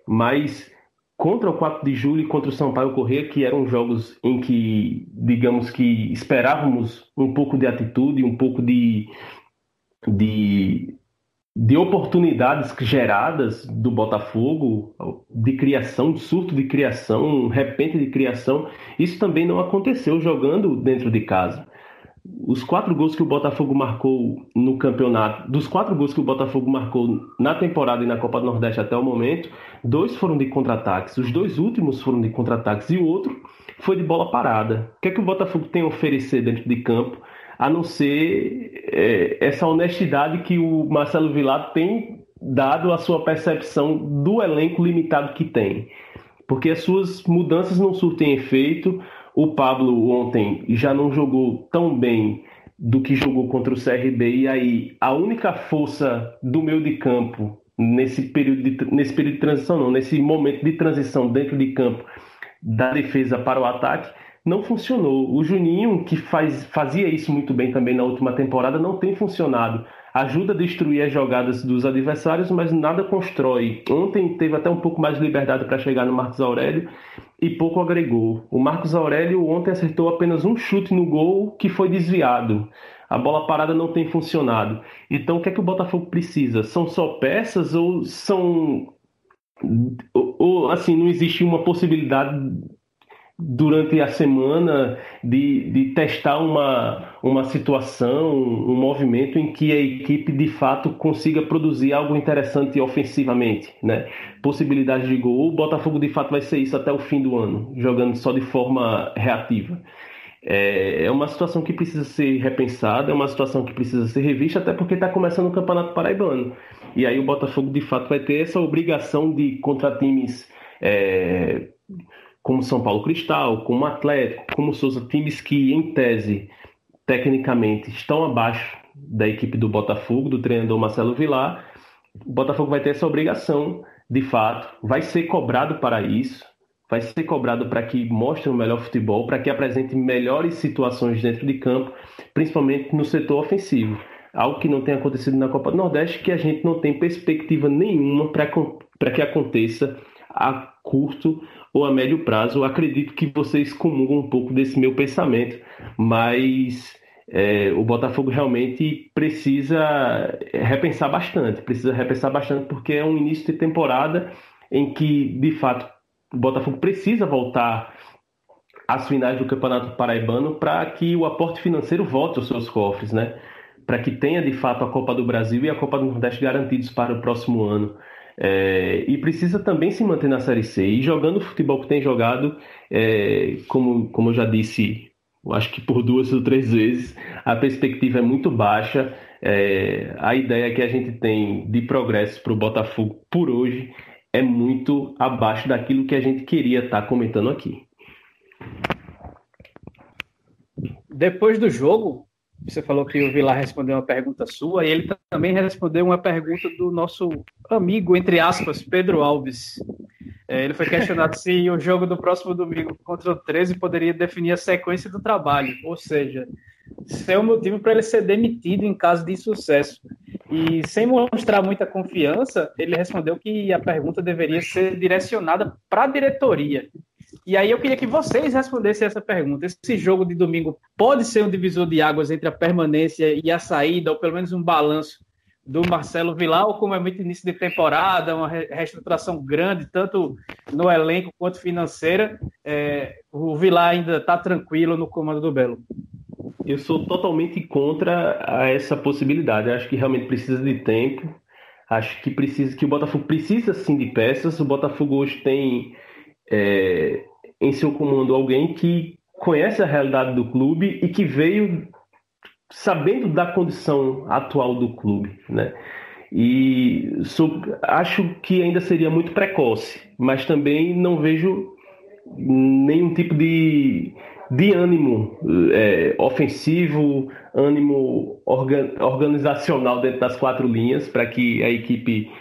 Mas contra o 4 de julho e contra o Sampaio Corrêa, que eram jogos em que, digamos que esperávamos um pouco de atitude, um pouco de, de, de oportunidades geradas do Botafogo, de criação, surto de criação, repente de criação. Isso também não aconteceu jogando dentro de casa os quatro gols que o Botafogo marcou no campeonato, dos quatro gols que o Botafogo marcou na temporada e na Copa do Nordeste até o momento, dois foram de contra-ataques, os dois últimos foram de contra-ataques e o outro foi de bola parada. O que é que o Botafogo tem a oferecer dentro de campo, a não ser é, essa honestidade que o Marcelo Vilar tem dado à sua percepção do elenco limitado que tem? Porque as suas mudanças não surtem efeito, o Pablo ontem já não jogou tão bem do que jogou contra o CRB, e aí a única força do meio de campo nesse período de, nesse período de transição, não, nesse momento de transição dentro de campo da defesa para o ataque, não funcionou. O Juninho, que faz, fazia isso muito bem também na última temporada, não tem funcionado ajuda a destruir as jogadas dos adversários, mas nada constrói. Ontem teve até um pouco mais de liberdade para chegar no Marcos Aurélio e pouco agregou. O Marcos Aurélio ontem acertou apenas um chute no gol que foi desviado. A bola parada não tem funcionado. Então o que é que o Botafogo precisa? São só peças ou são ou, ou assim não existe uma possibilidade durante a semana de, de testar uma, uma situação, um movimento em que a equipe de fato consiga produzir algo interessante ofensivamente, né? Possibilidade de gol. O Botafogo de fato vai ser isso até o fim do ano, jogando só de forma reativa. É, é uma situação que precisa ser repensada, é uma situação que precisa ser revista, até porque está começando o Campeonato Paraibano. E aí o Botafogo de fato vai ter essa obrigação de contra times. É, como São Paulo Cristal, como Atlético, como Souza, times que, em tese, tecnicamente, estão abaixo da equipe do Botafogo, do treinador Marcelo Vilar. O Botafogo vai ter essa obrigação, de fato, vai ser cobrado para isso, vai ser cobrado para que mostre o melhor futebol, para que apresente melhores situações dentro de campo, principalmente no setor ofensivo. algo que não tem acontecido na Copa do Nordeste, que a gente não tem perspectiva nenhuma para que aconteça a curto ou a médio prazo. Acredito que vocês comungam um pouco desse meu pensamento, mas é, o Botafogo realmente precisa repensar bastante, precisa repensar bastante porque é um início de temporada em que, de fato, o Botafogo precisa voltar às finais do Campeonato Paraibano para que o aporte financeiro volte aos seus cofres, né? Para que tenha de fato a Copa do Brasil e a Copa do Nordeste garantidos para o próximo ano. É, e precisa também se manter na Série C. E jogando o futebol que tem jogado, é, como, como eu já disse, acho que por duas ou três vezes, a perspectiva é muito baixa. É, a ideia que a gente tem de progresso para o Botafogo por hoje é muito abaixo daquilo que a gente queria estar tá comentando aqui. Depois do jogo, você falou que o Vilar respondeu uma pergunta sua e ele também respondeu uma pergunta do nosso amigo, entre aspas, Pedro Alves. É, ele foi questionado se o jogo do próximo domingo contra o 13 poderia definir a sequência do trabalho, ou seja, ser o motivo para ele ser demitido em caso de insucesso. E sem mostrar muita confiança, ele respondeu que a pergunta deveria ser direcionada para a diretoria. E aí eu queria que vocês respondessem essa pergunta. Esse jogo de domingo pode ser um divisor de águas entre a permanência e a saída, ou pelo menos um balanço do Marcelo Vilar, ou como é muito início de temporada, uma reestruturação grande, tanto no elenco quanto financeira, é, o Vilar ainda está tranquilo no comando do Belo? Eu sou totalmente contra essa possibilidade. acho que realmente precisa de tempo. Acho que precisa que o Botafogo precisa sim de peças. O Botafogo hoje tem é, em seu comando alguém que conhece a realidade do clube e que veio sabendo da condição atual do clube, né? E acho que ainda seria muito precoce, mas também não vejo nenhum tipo de, de ânimo é, ofensivo, ânimo organ, organizacional dentro das quatro linhas para que a equipe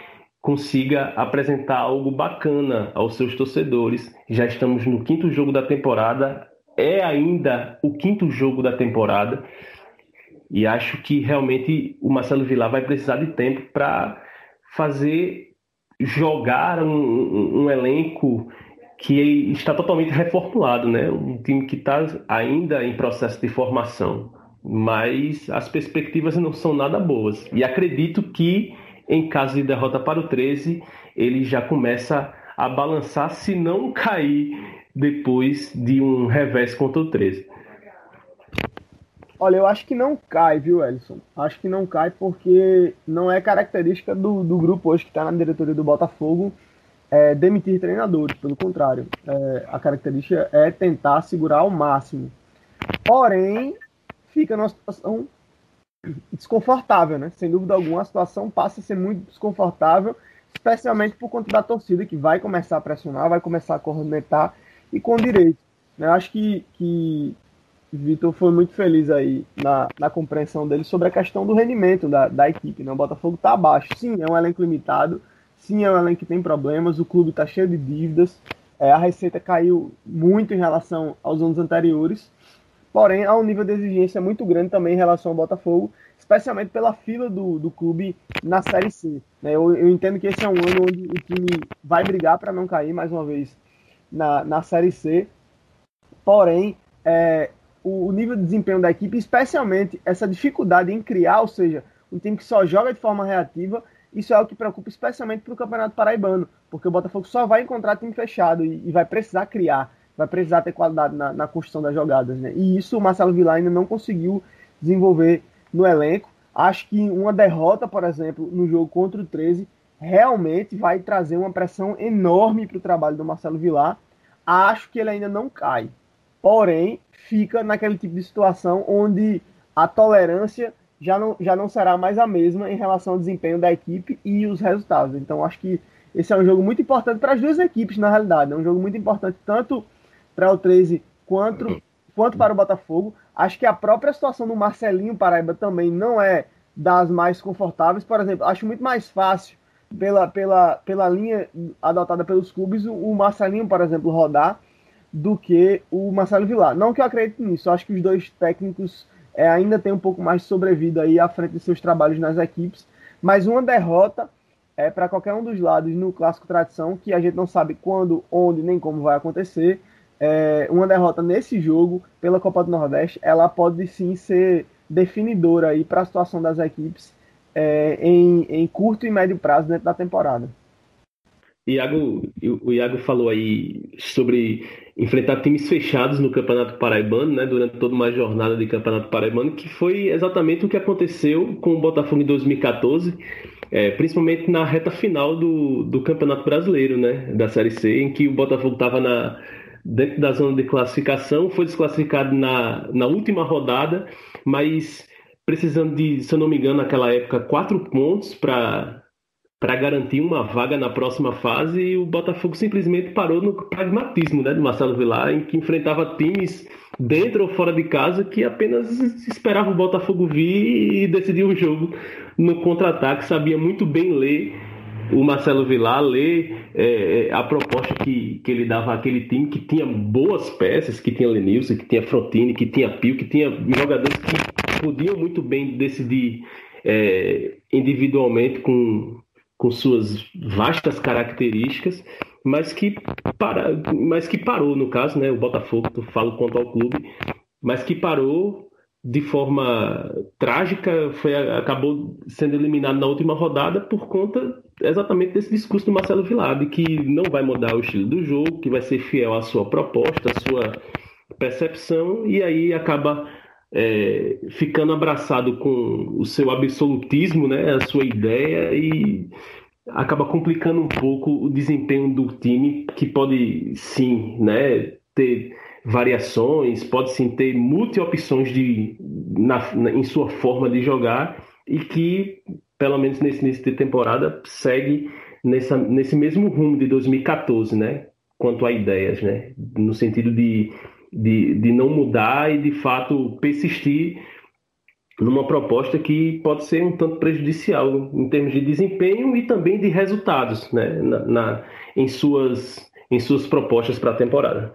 consiga apresentar algo bacana aos seus torcedores. Já estamos no quinto jogo da temporada, é ainda o quinto jogo da temporada, e acho que realmente o Marcelo Vilar vai precisar de tempo para fazer jogar um, um, um, elenco que está totalmente reformulado, né? Um time que está ainda em processo de formação, mas as perspectivas não são nada boas. E acredito que em caso de derrota para o 13, ele já começa a balançar se não cair depois de um revés contra o 13. Olha, eu acho que não cai, viu, Ellison? Acho que não cai porque não é característica do, do grupo hoje que está na diretoria do Botafogo é, demitir treinadores. Pelo contrário, é, a característica é tentar segurar ao máximo. Porém, fica numa situação desconfortável, né? Sem dúvida alguma, a situação passa a ser muito desconfortável, especialmente por conta da torcida que vai começar a pressionar, vai começar a cornetar e com direito. Né? Eu acho que, que Vitor foi muito feliz aí na, na compreensão dele sobre a questão do rendimento da, da equipe. Né? O Botafogo está abaixo. Sim, é um elenco limitado. Sim, é um elenco que tem problemas. O clube está cheio de dívidas. É, a receita caiu muito em relação aos anos anteriores. Porém, há um nível de exigência muito grande também em relação ao Botafogo, especialmente pela fila do, do clube na Série C. Né? Eu, eu, entendo que esse é um ano onde o time vai brigar para não cair mais uma vez na, na Série C. Porém, é, o, o, nível de desempenho da equipe, especialmente essa dificuldade em criar, ou seja, um time que só joga de forma reativa, isso é o que preocupa especialmente para o Campeonato Paraibano, porque o Botafogo só vai encontrar time fechado e, e vai precisar criar vai precisar ter qualidade na, na construção das jogadas, né? E isso o Marcelo Villar ainda não conseguiu desenvolver no elenco. Acho que uma derrota, por exemplo, no jogo contra o 13, realmente vai trazer uma pressão enorme para o trabalho do Marcelo Vilar. Acho que ele ainda não cai. Porém, fica naquele tipo de situação onde a tolerância já não, já não será mais a mesma em relação ao desempenho da equipe e os resultados. Então, acho que esse é um jogo muito importante para as duas equipes, na realidade. É um jogo muito importante tanto para o 13 quanto, quanto para o Botafogo. Acho que a própria situação do Marcelinho Paraíba também não é das mais confortáveis. Por exemplo, acho muito mais fácil, pela, pela, pela linha adotada pelos clubes, o, Marcelinho, por exemplo, rodar do que o Marcelo Vilar. Não que eu acredite nisso, acho que os dois técnicos é, ainda tem um pouco mais de sobrevida aí à frente de seus trabalhos nas equipes, mas uma derrota é para qualquer um dos lados no clássico tradição, que a gente não sabe quando, onde nem como vai acontecer. É, uma derrota nesse jogo pela Copa do Nordeste, ela pode sim ser definidora aí para a situação das equipes é, em, em curto e médio prazo dentro da temporada. Iago, o Iago falou aí sobre enfrentar times fechados no Campeonato Paraibano, né, durante toda uma jornada de Campeonato Paraibano, que foi exatamente o que aconteceu com o Botafogo em 2014, é, principalmente na reta final do, do Campeonato Brasileiro, né, da Série C, em que o Botafogo estava na dentro da zona de classificação, foi desclassificado na, na última rodada, mas precisando de, se eu não me engano, naquela época, quatro pontos para para garantir uma vaga na próxima fase e o Botafogo simplesmente parou no pragmatismo né, de Marcelo Vilar, em que enfrentava times dentro ou fora de casa que apenas esperavam o Botafogo vir e decidir o jogo no contra-ataque, sabia muito bem ler o Marcelo Vilar, ler é, é, a proposta que, que ele dava àquele time, que tinha boas peças, que tinha Lenilson, que tinha Frontini, que tinha Pio, que tinha jogadores que podiam muito bem decidir é, individualmente com com suas vastas características, mas que, para, mas que parou, no caso, né, o Botafogo, falo quanto ao clube, mas que parou de forma trágica, foi, acabou sendo eliminado na última rodada por conta exatamente desse discurso do Marcelo Vilade, que não vai mudar o estilo do jogo, que vai ser fiel à sua proposta, à sua percepção, e aí acaba é, ficando abraçado com o seu absolutismo, né, a sua ideia e acaba complicando um pouco o desempenho do time, que pode sim, né, ter variações, pode sim ter multi-opções de, em sua forma de jogar e que, pelo menos nesse início de temporada, segue nessa, nesse mesmo rumo de 2014, né, quanto a ideias, né, no sentido de de, de não mudar e de fato persistir numa proposta que pode ser um tanto prejudicial em termos de desempenho e também de resultados né, na, na em, suas, em suas propostas para a temporada.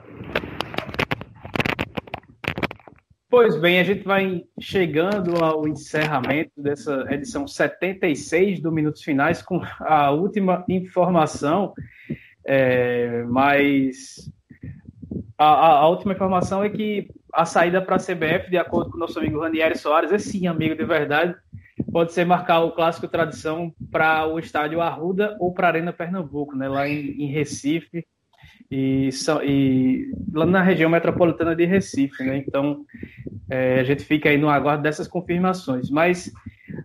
Pois bem, a gente vai chegando ao encerramento dessa edição 76 do Minutos Finais com a última informação, é, mas a, a, última informação é que a saída para a CBF, de acordo com o nosso amigo Ranieri Soares, é sim amigo de verdade, pode ser marcar o clássico tradição para o estádio Arruda ou para a Arena Pernambuco, né, lá em, em Recife e, e, lá na região metropolitana de Recife, né? Então é, a gente fica aí no aguardo dessas confirmações. Mas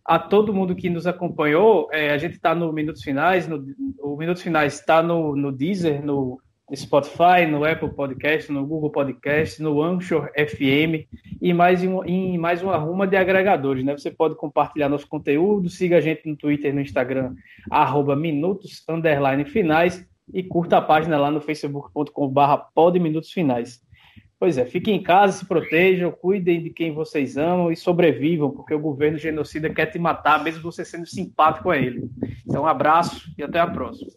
a todo mundo que nos acompanhou, é, a gente está no Minutos Finais, no, o Minutos Finais está no, no Deezer, no Spotify, no Apple Podcast, no Google Podcast, no Anchor FM e mais em, em mais uma ruma de agregadores, né? Você pode compartilhar nosso conteúdo, siga a gente no Twitter, no Instagram, arroba minutos, finais e curta a página lá no facebook.com barra podminutosfinais. Pois é, fiquem em casa, se protejam, cuidem de quem vocês amam e sobrevivam, porque o governo genocida quer te matar, mesmo você sendo simpático a ele. Então, um abraço e até a próxima.